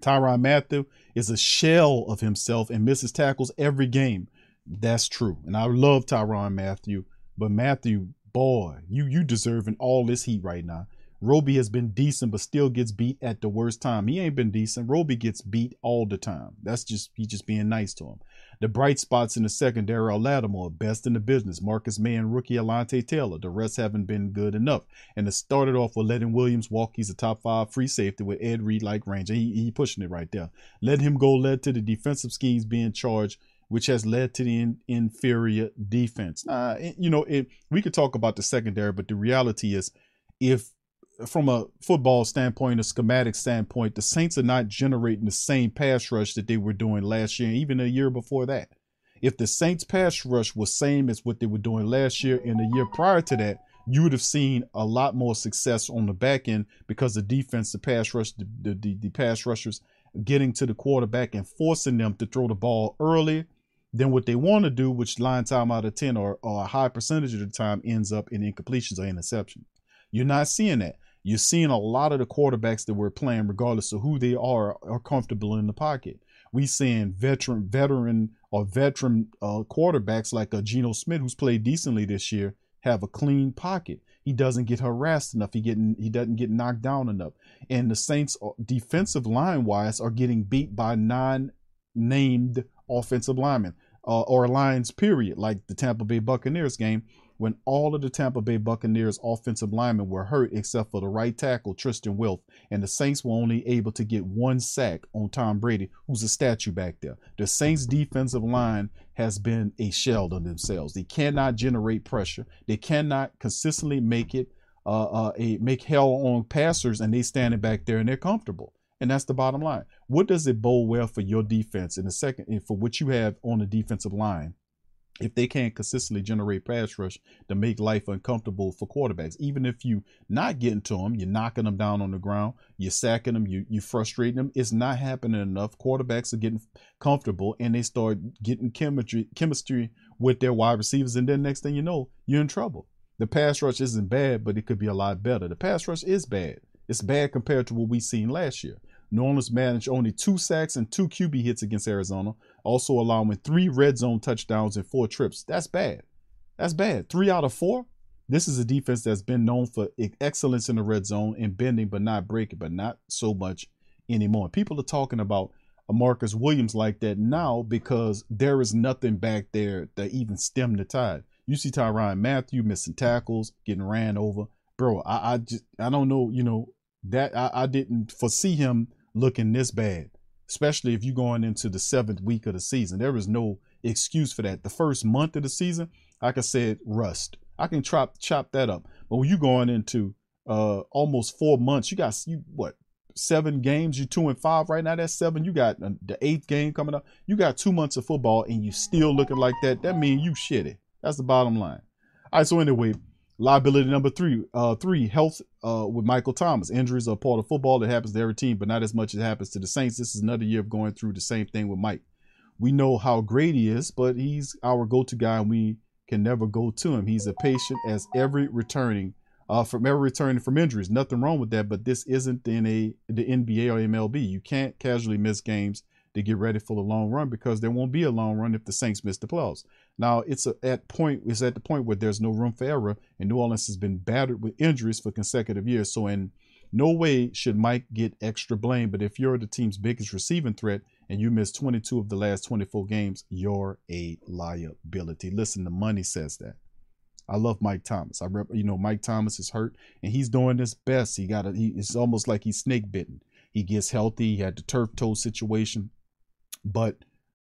Tyrann Mathieu is a shell of himself and misses tackles every game. That's true. And I love Tyrann Mathieu. But Mathieu, boy, you you deserving all this heat right now. Roby has been decent, but still gets beat at the worst time. He ain't been decent. Roby gets beat all the time. That's just he just being nice to him. The bright spots in the secondary are Lattimore, best in the business. Marcus Maye and rookie Alontae Taylor. The rest haven't been good enough. And it started off with letting Williams walk. He's a top five free safety with Ed Reed like range. He, he pushing it right there. Letting him go led to the defensive schemes being charged which has led to the in, inferior defense. Uh, you know, it, we could talk about the secondary, but the reality is, if from a football standpoint, a schematic standpoint, the Saints are not generating the same pass rush that they were doing last year, even a year before that. If the Saints pass rush was same as what they were doing last year and the year prior to that, you would have seen a lot more success on the back end because the defense, the pass rush, the, the, the pass rushers getting to the quarterback and forcing them to throw the ball early then what they want to do, which line time out of 10 or, or a high percentage of the time ends up in incompletions or interception. You're not seeing that. You're seeing a lot of the quarterbacks that we're playing, regardless of who they are, are comfortable in the pocket. We seeing veteran, veteran or veteran uh, quarterbacks like a Geno Smith, who's played decently this year, have a clean pocket. He doesn't get harassed enough. He getting he doesn't get knocked down enough. And the Saints, uh, defensive line wise, are getting beat by non-named offensive linemen uh, or lines, period, like the Tampa Bay Buccaneers game, when all of the Tampa Bay Buccaneers offensive linemen were hurt except for the right tackle, Tristan Wirfs, and the Saints were only able to get one sack on Tom Brady, who's a statue back there. The Saints defensive line has been a shell of themselves. They cannot generate pressure. They cannot consistently make it uh, uh, a make hell on passers, and they standing back there and they're comfortable. And that's the bottom line. What does it bode well for your defense in the second and for what you have on the defensive line? If they can't consistently generate pass rush to make life uncomfortable for quarterbacks, even if you not getting to them, you're knocking them down on the ground, you're sacking them, you you frustrating them, it's not happening enough. Quarterbacks are getting comfortable and they start getting chemistry chemistry with their wide receivers, and then next thing you know, you're in trouble. The pass rush isn't bad, but it could be a lot better. The pass rush is bad. It's bad compared to what we seen last year. New Orleans managed only two sacks and two QB hits against Arizona, also allowing three red zone touchdowns and four trips. That's bad. That's bad. Three out of four. This is a defense that's been known for excellence in the red zone and bending but not breaking, but not so much anymore. People are talking about a Marcus Williams like that now because there is nothing back there that even stem the tide. You see Tyrann Mathieu missing tackles, getting ran over. Bro, I, I just I don't know, you know, that I, I didn't foresee him looking this bad, especially if you're going into the seventh week of the season. There is no excuse for that. The first month of the season, like I said, rust. I can chop chop that up. But when you're going into uh almost four months, you got you what seven games. You two and five right now. That's seven. You got uh, the eighth game coming up. You got two months of football, and you still looking like that. That means you shitty. That's the bottom line. All right. So anyway, Liability number three, uh, three health uh, with Michael Thomas. Injuries are part of football. It happens to every team, but not as much as it happens to the Saints. This is another year of going through the same thing with Mike. We know how great he is, but he's our go-to guy, and we can never go to him. He's a patient as every returning uh, from every returning from injuries. Nothing wrong with that, but this isn't in a the NBA or MLB. You can't casually miss games to get ready for the long run because there won't be a long run if the Saints miss the playoffs. Now it's a, at point it's at the point where there's no room for error, and New Orleans has been battered with injuries for consecutive years. So in no way should Mike get extra blame. But if you're the team's biggest receiving threat and you miss 22 of the last 24 games, you're a liability. Listen, the money says that. I love Mike Thomas. I rep, you know Mike Thomas is hurt and he's doing his best. He got a, he it's almost like he's snake bitten. He gets healthy. He had the turf toe situation, but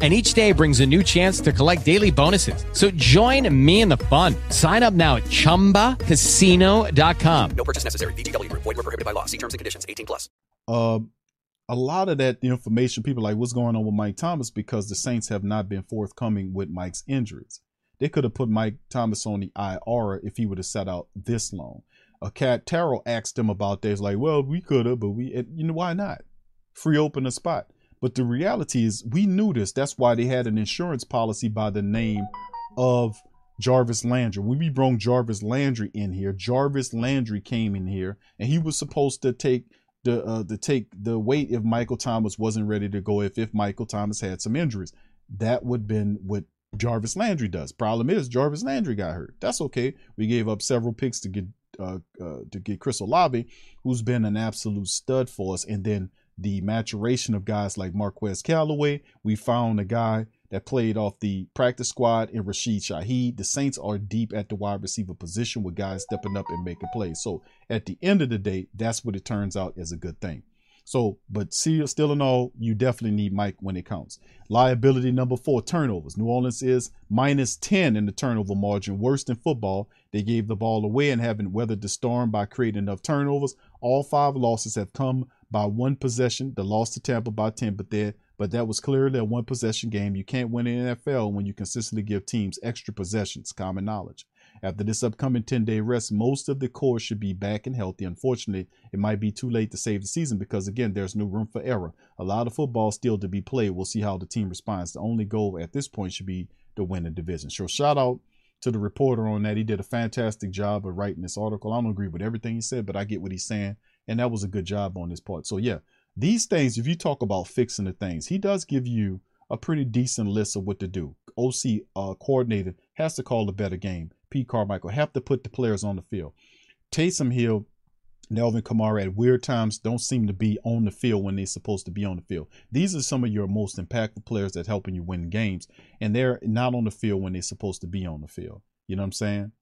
and each day brings a new chance to collect daily bonuses. So join me in the fun. Sign up now at ChumbaCasino.com. No purchase necessary. VGW Group. Void were prohibited by law. See terms and conditions. 18 plus. uh, a lot of that information, people like, what's going on with Mike Thomas? Because the Saints have not been forthcoming with Mike's injuries. They could have put Mike Thomas on the IR if he would have sat out this long. A cat Terrell asked him about this, like, well, we could have, but we, you know, why not? Free open a spot. But the reality is, we knew this. That's why they had an insurance policy by the name of Jarvis Landry. We brought Jarvis Landry in here, Jarvis Landry came in here, and he was supposed to take the uh, to take the weight if Michael Thomas wasn't ready to go. If if Michael Thomas had some injuries, that would been what Jarvis Landry does. Problem is, Jarvis Landry got hurt. That's okay. We gave up several picks to get uh, uh, to get Chris Olave, who's been an absolute stud for us, and then the maturation of guys like Marquez Callaway. We found a guy that played off the practice squad in Rashid Shaheed. The Saints are deep at the wide receiver position with guys stepping up and making plays. So at the end of the day, that's what it turns out as a good thing. So, but still, still in all, you definitely need Mike when it counts. Liability number four, turnovers. New Orleans is minus 10 in the turnover margin, worst in football. They gave the ball away and haven't weathered the storm by creating enough turnovers. All five losses have come by one possession. The loss to Tampa by 10, but there, but that was clearly a one possession game. You can't win in NFL when you consistently give teams extra possessions, common knowledge. After this upcoming 10 day rest, most of the core should be back and healthy. Unfortunately, it might be too late to save the season because, again, there's no room for error. A lot of football still to be played. We'll see how the team responds. The only goal at this point should be to win the division. So, shout out to the reporter on that. He did a fantastic job of writing this article. I don't agree with everything he said, but I get what he's saying. And that was a good job on his part. So, yeah, these things, if you talk about fixing the things, he does give you a pretty decent list of what to do. OC uh, coordinator has to call a better game. Pete Carmichael have to put the players on the field. Taysom Hill, Nelvin Kamara at weird times don't seem to be on the field when they're supposed to be on the field. These are some of your most impactful players that helping you win games, and they're not on the field when they're supposed to be on the field. You know what I'm saying?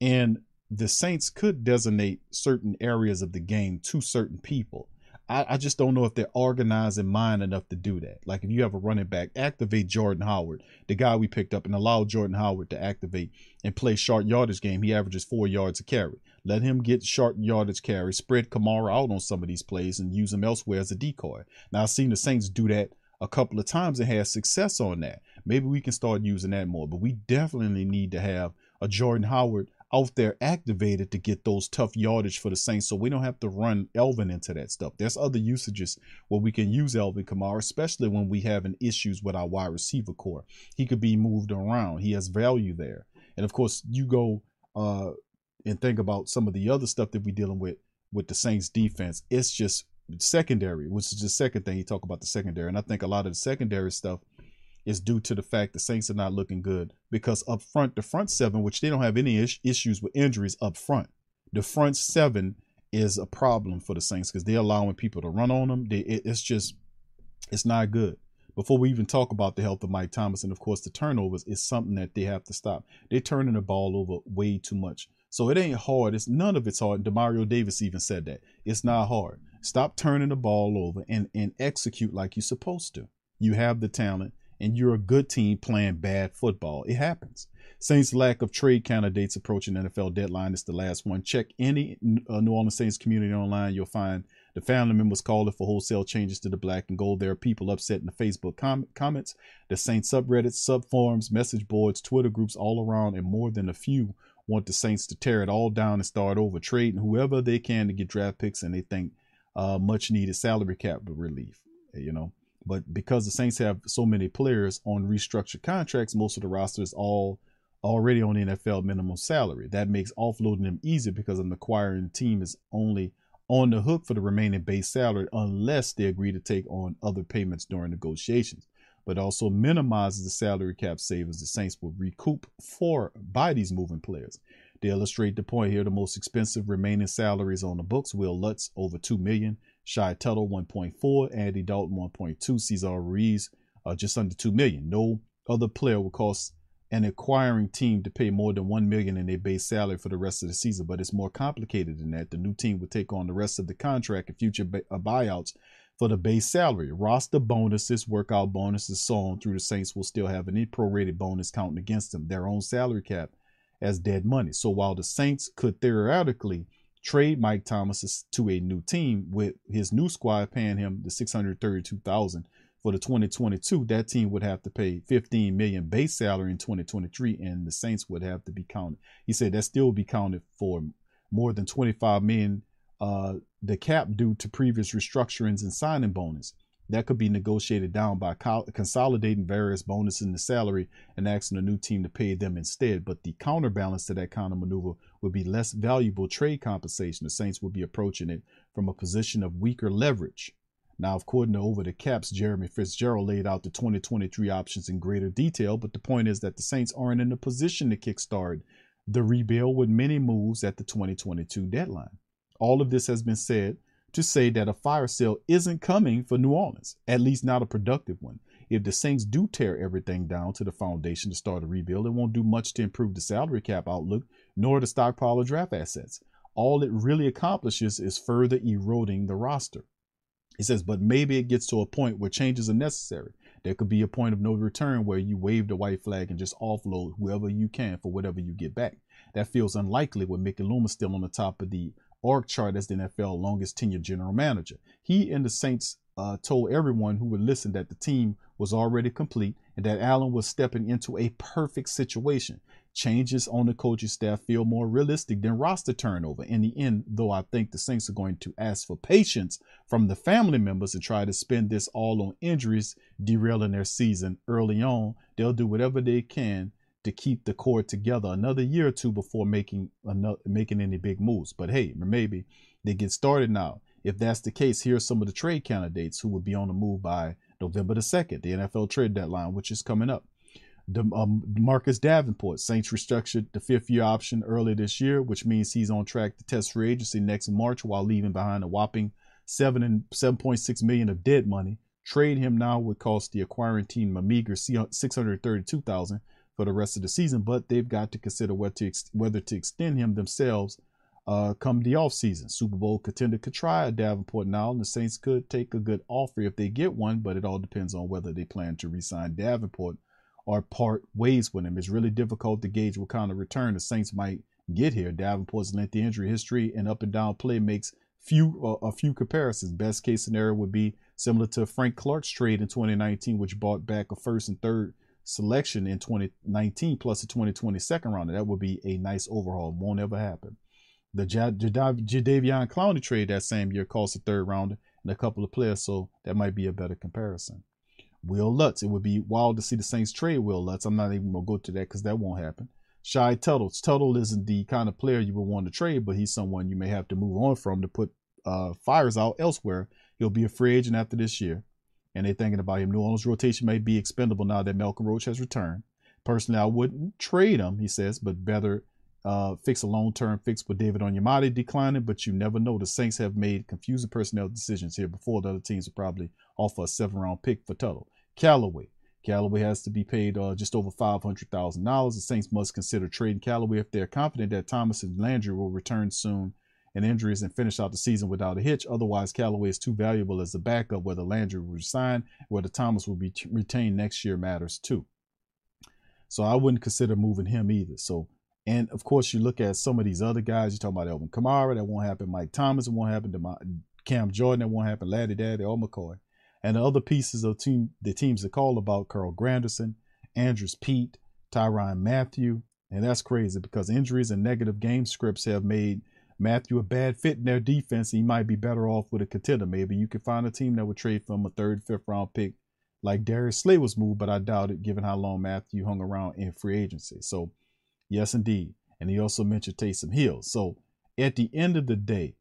And the Saints could designate certain areas of the game to certain people. I, I just don't know if they're organized in mind enough to do that. Like if you have a running back, activate Jordan Howard, the guy we picked up, and allow Jordan Howard to activate and play short yardage game. He averages four yards a carry. Let him get short yardage carry, spread Kamara out on some of these plays, and use him elsewhere as a decoy. Now I've seen the Saints do that a couple of times and had success on that. Maybe we can start using that more, but we definitely need to have a Jordan Howard out there activated to get those tough yardage for the Saints so we don't have to run Alvin into that stuff. There's other usages where we can use Alvin Kamara, especially when we having issues with our wide receiver core. He could be moved around. He has value there. And of course, you go uh, and think about some of the other stuff that we're dealing with with the Saints defense. It's just secondary, which is the second thing you talk about the secondary. And I think a lot of the secondary stuff is due to the fact the Saints are not looking good because up front, the front seven, which they don't have any is- issues with injuries up front, the front seven is a problem for the Saints because they're allowing people to run on them. They, it, it's just, it's not good. Before we even talk about the health of Mike Thomas and of course the turnovers is something that they have to stop. They're turning the ball over way too much. So it ain't hard. It's none of it's hard. Demario Davis even said that. It's not hard. Stop turning the ball over and, and execute like you're supposed to. You have the talent and you're a good team playing bad football. It happens. Saints' lack of trade candidates approaching NFL deadline is the last one. Check any uh, New Orleans Saints community online. You'll find the family members calling for wholesale changes to the black and gold. There are people upset in the Facebook com- comments, the Saints subreddits, subforums, message boards, Twitter groups all around, and more than a few want the Saints to tear it all down and start over, trading whoever they can to get draft picks, and they think uh, much needed salary cap relief. You know, but because the Saints have so many players on restructured contracts, most of the roster is all already on NFL minimum salary. That makes offloading them easy because an acquiring team is only on the hook for the remaining base salary unless they agree to take on other payments during negotiations. But also minimizes the salary cap savings the Saints will recoup for by these moving players. To illustrate the point here, the most expensive remaining salaries on the books: Will Lutz over two million, Shy Tuttle 1.4, Andy Dalton 1.2, Cesar Ruiz uh, just under two million. No other player will cost an acquiring team to pay more than one million in their base salary for the rest of the season. But it's more complicated than that. The new team would take on the rest of the contract and future uh, buyouts for the base salary. Roster bonuses, workout bonuses, so on through the Saints will still have any prorated bonus counting against them, their own salary cap as dead money. So while the Saints could theoretically trade Mike Thomas to a new team with his new squad paying him the 632,000 for the 2022, that team would have to pay 15 million base salary in 2023, and the Saints would have to be counted. He said that still be counted for more than 25 million, uh, the cap due to previous restructurings and signing bonus. That could be negotiated down by consolidating various bonuses in the salary and asking a new team to pay them instead. But the counterbalance to that kind of maneuver would be less valuable trade compensation. The Saints would be approaching it from a position of weaker leverage now, according to Over the Caps, Jeremy Fitzgerald laid out the 2023 options in greater detail, but the point is that the Saints aren't in a position to kickstart the rebuild with many moves at the 2022 deadline. All of this has been said to say that a fire sale isn't coming for New Orleans, at least not a productive one. If the Saints do tear everything down to the foundation to start a rebuild, it won't do much to improve the salary cap outlook nor the stockpile of draft assets. All it really accomplishes is further eroding the roster. He says, but maybe it gets to a point where changes are necessary. There could be a point of no return where you wave the white flag and just offload whoever you can for whatever you get back. That feels unlikely with Mickey Loomis still on the top of the org chart as the NFL longest tenured general manager. He and the Saints uh, told everyone who would listen that the team was already complete and that Allen was stepping into a perfect situation. Changes on the coaching staff feel more realistic than roster turnover. In the end, though, I think the Saints are going to ask for patience from the family members and try to spend this all on injuries, derailing their season early on. They'll do whatever they can to keep the core together another year or two before making another, making any big moves. But hey, maybe they get started now. If that's the case, here are some of the trade candidates who would be on the move by November the 2nd, the NFL trade deadline, which is coming up um, Marcus Davenport, Saints restructured the fifth year option earlier this year, which means he's on track to test free agency next March while leaving behind a whopping seven and seven point six million of dead money. Trade him now would cost the acquiring team a meager six hundred thirty-two thousand for the rest of the season, but they've got to consider whether to ex- whether to extend him themselves uh, come the offseason. Super Bowl contender could try a Davenport now, and the Saints could take a good offer if they get one, but it all depends on whether they plan to re-sign Davenport or part ways with him. It's really difficult to gauge what kind of return the Saints might get here. Davenport's lengthy injury history and up and down play makes few uh, a few comparisons. Best case scenario would be similar to Frank Clark's trade in 2019, which brought back a first and third selection in 2019 plus a 2020 second rounder. That would be a nice overhaul. Won't ever happen. The Jadeveon Clowney trade that same year cost a third rounder and a couple of players, so that might be a better comparison. Will Lutz. It would be wild to see the Saints trade Will Lutz. I'm not even gonna go to that because that won't happen. Shy Tuttle. Tuttle isn't the kind of player you would want to trade, but he's someone you may have to move on from to put uh, fires out elsewhere. He'll be a free agent after this year, and they're thinking about him. New Orleans rotation may be expendable now that Malcolm Roach has returned. Personally, I wouldn't trade him, he says, but better uh, fix a long-term fix with David Onyemata declining. But you never know. The Saints have made confusing personnel decisions here before. The other teams will probably offer a seven-round pick for Tuttle. Callaway. Callaway has to be paid uh, just over $500,000. The Saints must consider trading Callaway if they're confident that Thomas and Landry will return soon and injuries and finish out the season without a hitch. Otherwise, Callaway is too valuable as a backup. Whether Landry will resign, whether Thomas will be retained next year matters too. So I wouldn't consider moving him either. So, and of course, you look at some of these other guys. You talk about Alvin Kamara, that won't happen. Mike Thomas, it won't happen. My, Cam Jordan, that won't happen. Laddie Daddy, or McCoy and the other pieces of team the teams that call about Carl Granderson, Andrus Peat, Tyrann Mathieu, and that's crazy because injuries and negative game scripts have made Mathieu a bad fit in their defense. and He might be better off with a contender. Maybe you could find a team that would trade from a third, fifth round pick like Darius Slay was moved, but I doubt it given how long Mathieu hung around in free agency. So, yes, indeed. And he also mentioned Taysom Hill. So, at the end of the day,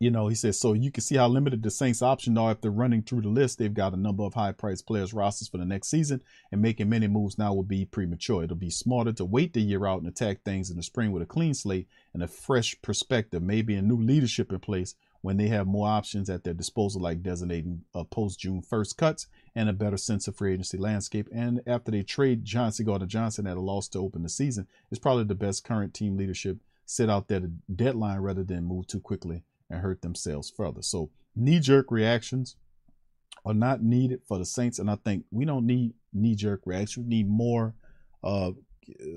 you know, he says, so you can see how limited the Saints' options are after running through the list. They've got a number of high priced players rosters for the next season, and making many moves now will be premature. It'll be smarter to wait the year out and attack things in the spring with a clean slate and a fresh perspective, maybe a new leadership in place when they have more options at their disposal, like designating uh, a post June 1st cuts and a better sense of free agency landscape. And after they trade Johnson Gardner Johnson at a loss to open the season, it's probably the best current team leadership sit out there the deadline rather than move too quickly and hurt themselves further. So knee jerk reactions are not needed for the Saints, and I think we don't need knee jerk reactions. We need more uh,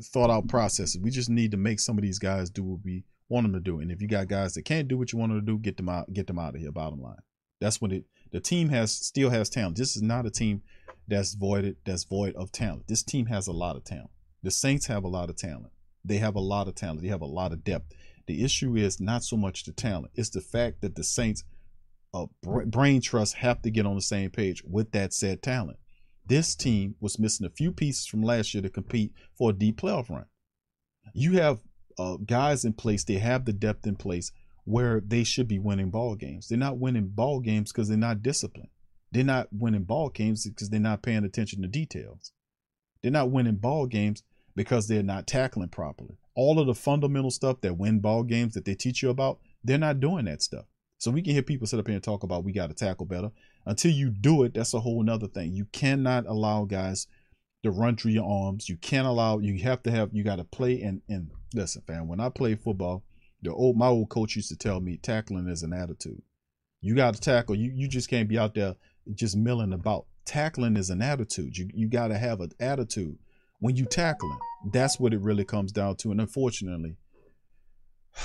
thought out processes. We just need to make some of these guys do what we want them to do. And if you got guys that can't do what you want them to do, get them out. Get them out of here. Bottom line. That's when it. The team has still has talent. This is not a team that's voided. That's void of talent. This team has a lot of talent. The Saints have a lot of talent. They have a lot of talent. They have a lot of depth. The issue is not so much the talent, it's the fact that the Saints uh, brain trust have to get on the same page with that said talent. This team was missing a few pieces from last year to compete for a deep playoff run. You have uh, guys in place, they have the depth in place where they should be winning ball games. They're not winning ball games because they're not disciplined. They're not winning ball games because they're not paying attention to details. They're not winning ball games because they're not tackling properly all of the fundamental stuff that win ball games that they teach you about, they're not doing that stuff. So we can hear people sit up here and talk about we got to tackle better. Until you do it, that's a whole nother thing. You cannot allow guys to run through your arms. You can't allow. You have to have. You got to play and and listen, fam. When I played football, the old my old coach used to tell me tackling is an attitude. You got to tackle. You you just can't be out there just milling about. Tackling is an attitude. You you got to have an attitude when you tackling. That's what it really comes down to. And unfortunately,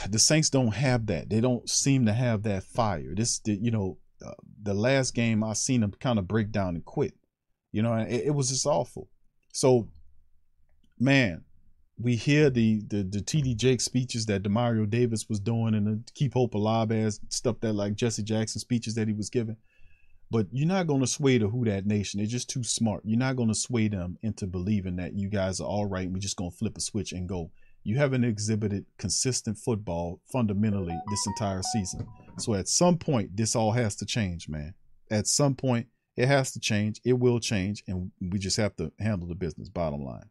the Saints don't have that. They don't seem to have that fire. This, the, you know, uh, the last game I seen them kind of break down and quit. You know, it, it was just awful. So, man, we hear the the the TD Jake speeches that Demario Davis was doing and the Keep Hope Alive as stuff that like Jesse Jackson speeches that he was giving. But you're not going to sway the Who That Nation. They're just too smart. You're not going to sway them into believing that you guys are all right. We're just going to flip a switch and go. You haven't exhibited consistent football fundamentally this entire season. So at some point, this all has to change, man. At some point, it has to change. It will change. And we just have to handle the business, bottom line.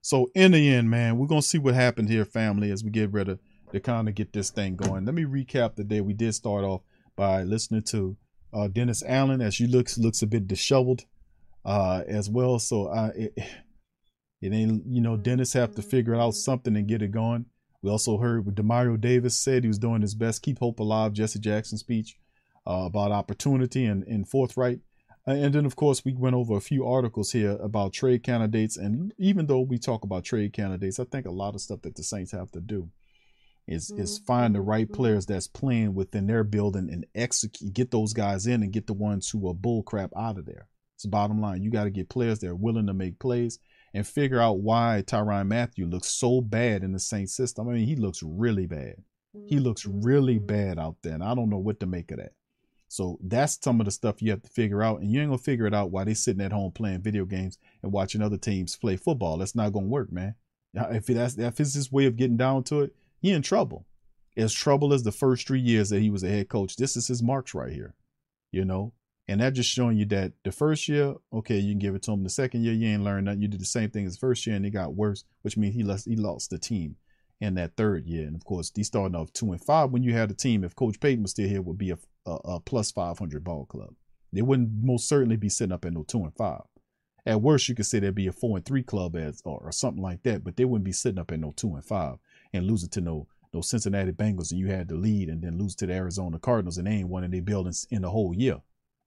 So in the end, man, we're going to see what happened here, family, as we get ready to kind of get this thing going. Let me recap the day. We did start off by listening to uh, Dennis Allen, as she looks looks a bit disheveled uh, as well. So I, it, it ain't you know Dennis have to figure out something and get it going. We also heard what Demario Davis said he was doing his best, keep hope alive. Jesse Jackson speech uh, about opportunity and, and forthright. And then, of course, we went over a few articles here about trade candidates. And even though we talk about trade candidates, I think a lot of stuff that the Saints have to do is mm-hmm. is find the right mm-hmm. players that's playing within their building and execute get those guys in and get the ones who are bull crap out of there. It's the bottom line. You got to get players that are willing to make plays and figure out why Tyrann Mathieu looks so bad in the Saints system. I mean, he looks really bad. He looks mm-hmm. really mm-hmm. bad out there, and I don't know what to make of that. So that's some of the stuff you have to figure out, and you ain't gonna figure it out while they sitting at home playing video games and watching other teams play football. That's not gonna work, man. If that's if it's his way of getting down to it, he in trouble. As trouble as the first three years that he was a head coach. This is his marks right here. You know? And that just showing you that the first year, okay, you can give it to him. The second year, you ain't learned nothing. You did the same thing as first year, and it got worse, which means he lost he lost the team in that third year. And of course, he starting off two and five. When you had a team, if Coach Payton was still here, would be a, a, a plus five hundred ball club. They wouldn't most certainly be sitting up at no two and five. At worst, you could say there'd be a four and three club as or, or something like that, but they wouldn't be sitting up at no two and five and losing to no no Cincinnati Bengals and you had the lead and then lose to the Arizona Cardinals and they ain't one of their buildings in the whole year.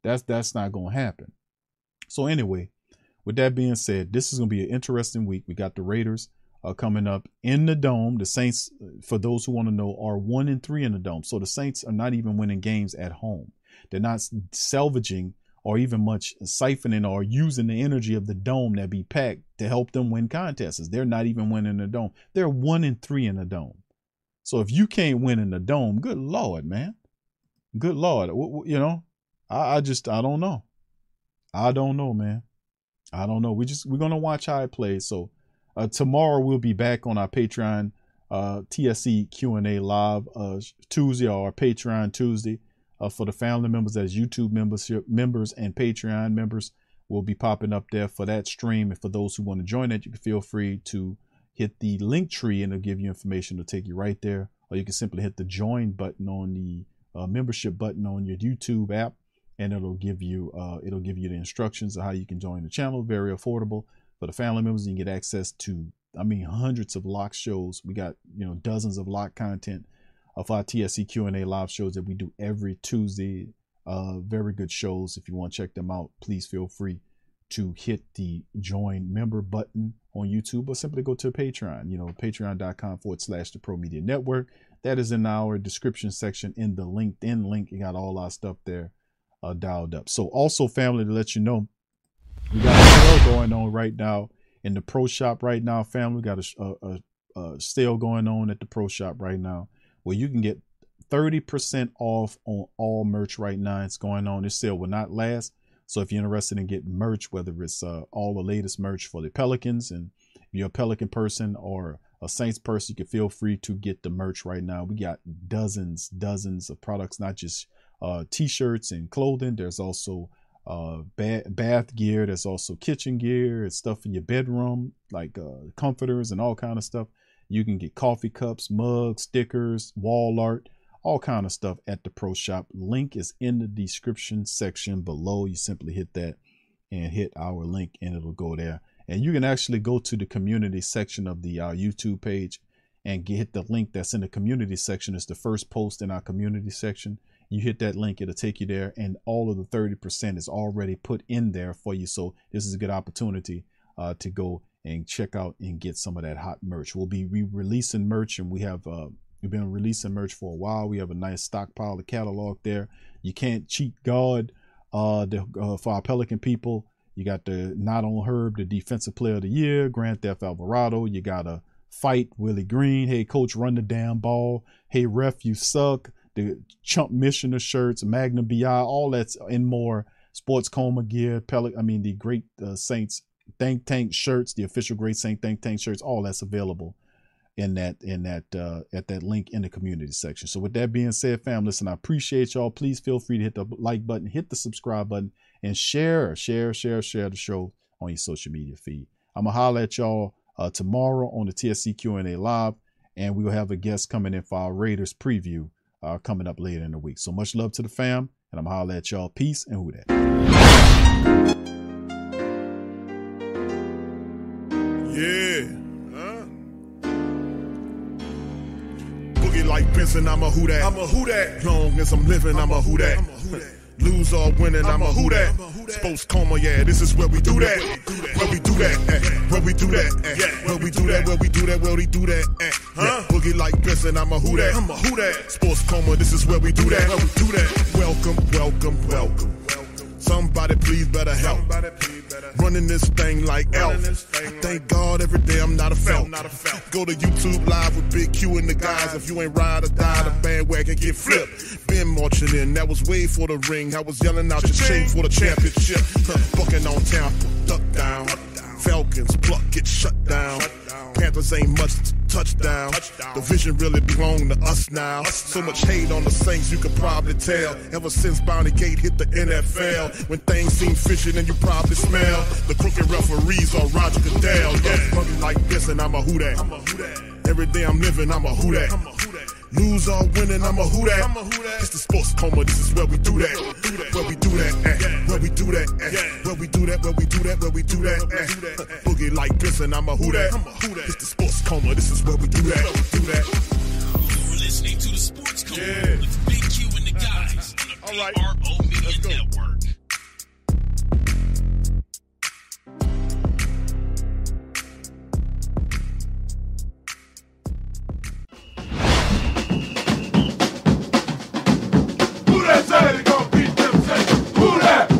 That's that's not gonna happen. So anyway, with that being said, this is gonna be an interesting week. We got the Raiders uh, coming up in the dome. The Saints, for those who want to know, are one and three in the dome. So the Saints are not even winning games at home. They're not salvaging or even much siphoning or using the energy of the dome that be packed to help them win contests. They're not even winning the dome. They're one and three in the dome. So if you can't win in the dome, good lord, man, good lord, you know, I, I just I don't know, I don't know, man, I don't know. We just we're gonna watch how it plays. So uh, tomorrow we'll be back on our Patreon uh, TSC Q and A live uh, Tuesday or Patreon Tuesday uh, for the family members as YouTube membership members and Patreon members will be popping up there for that stream. And for those who want to join it, you can feel free to hit the link tree and it'll give you information to take you right there. Or you can simply hit the join button on the uh, membership button on your YouTube app, and it'll give you uh, it'll give you the instructions of how you can join the channel. Very affordable for the family members. You can get access to I mean hundreds of lock shows. We got you know dozens of lock content of our TSC Q&A live shows that we do every Tuesday. Uh, very good shows. If you want to check them out, please feel free to hit the join member button on YouTube or simply go to Patreon, you know, patreon.com forward slash the Pro Media Network. That is in our description section in the LinkedIn link. You got all our stuff there uh, dialed up. So, also, family, to let you know, we got a sale going on right now in the Pro Shop right now, family. We got a, a, a sale going on at the Pro Shop right now where you can get 30% off on all merch right now. It's going on. This sale will not last. So if you're interested in getting merch, whether it's uh, all the latest merch for the Pelicans, and if you're a Pelican person or a Saints person, you can feel free to get the merch right now. We got dozens, dozens of products, not just uh, t-shirts and clothing. There's also uh, bath, bath gear. There's also kitchen gear. It's stuff in your bedroom, like uh, comforters and all kind of stuff. You can get coffee cups, mugs, stickers, wall art, all kind of stuff at the Pro Shop. Link is in the description section below. You simply hit that and hit our link and it'll go there. And you can actually go to the community section of the uh, YouTube page and get the link that's in the community section. It's the first post in our community section. You hit that link, it'll take you there, and all of the 30% is already put in there for you. So this is a good opportunity uh, to go and check out and get some of that hot merch. We'll be re-releasing merch, and we have uh, we've been releasing merch for a while. We have a nice stockpile of catalog there. You can't cheat God. Uh, the, uh, for our Pelican people, you got the not on Herb, the defensive player of the year, Grand Theft Alvarado. You got a fight Willie Green. Hey, coach, run the damn ball. Hey, ref, you suck. The chump missioner shirts, Magnum BI, all that's and more. Sports coma gear, Pelican. I mean, the great uh, Saints Think Tank shirts, the official Great Saint Think Tank shirts, all that's available in that in that uh, at that link in the community section. So with that being said, fam, listen, I appreciate y'all. Please feel free to hit the like button, hit the subscribe button, and share, share, share, share the show on your social media feed. I'm gonna holler at y'all uh, tomorrow on the TSC Q&A live, and we will have a guest coming in for our Raiders preview uh, coming up later in the week. So much love to the fam, and I'm gonna holler at y'all. Peace and who that. Boogie I'm a who that. I'm a who that. Long as I'm living, I'm, I'm a who that. Lose or winning, I'm, I'm a who that. Sports coma, yeah, this is where we do that. Where we do that, where we do that, eh? where we do that, where we do that, where we do that. Eh? Huh? Boogie like Benson, I'm a who that. I'm a who that. Sports coma, this is where we do that. Where we do that. Welcome, welcome, welcome. Somebody please better help. Running this thing like elf. Thank God every day I'm not a felt. Go to YouTube live with Big Q and the guys. If you ain't ride or die, the bandwagon get flipped. Been marching in, that was way for the ring. I was yelling out your chain for the championship. Bucking on Tampa, duck down. Falcons pluck, get shut down. Panthers ain't much to touchdown. The vision really belong to us now. So much hate on the Saints, you could probably tell. Ever since Bounty Gate hit the NFL, when things seem fishy, and you probably smell the crooked referees or Roger Goodell. Yeah, like this, and I'm a who that. Every day I'm living, I'm a who that. Lose or winning, I'm a who that. I'm a who that. It's the sports coma, this is where we do that. Where we do that, eh. Where we do that, eh. Where we do that, where we do that, where we do that, eh. Boogie like Benson, I'm a who that. I'm a who that. It's the sports coma, this is where we do that. Do that. You're listening to the Sports Coma Yeah. with Big Q and the guys on the PRO Media Network. Say they gon' beat them say? Who that?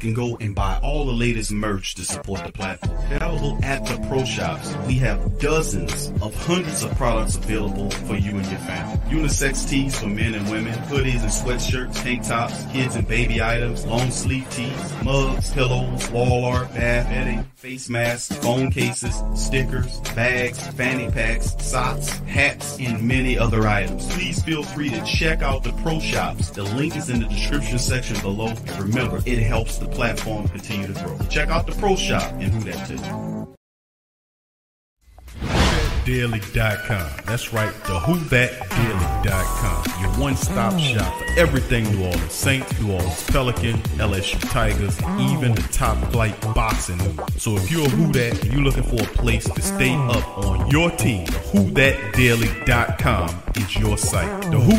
Can go and buy all the latest merch to support the platform. Available at the Pro Shops, we have dozens of hundreds of products available for you and your family. Unisex tees for men and women, hoodies and sweatshirts, tank tops, kids and baby items, long sleeve tees, mugs, pillows, wall art, bath bedding, face masks, phone cases, stickers, bags, fanny packs, socks, hats, and many other items. Please feel free to check out the Pro Shops. The link is in the description section below. Remember, it helps the platform continue to grow. Check out the Pro Shop and who that. Daily.com. That's right, the WhoThatDaily.com. Your one-stop shop for everything New Orleans Saints, New Orleans Pelican, LSU Tigers, even the top flight boxing. So if you're a Who That and you're looking for a place to stay up on your team, WhoThatDaily.com is your site. The Who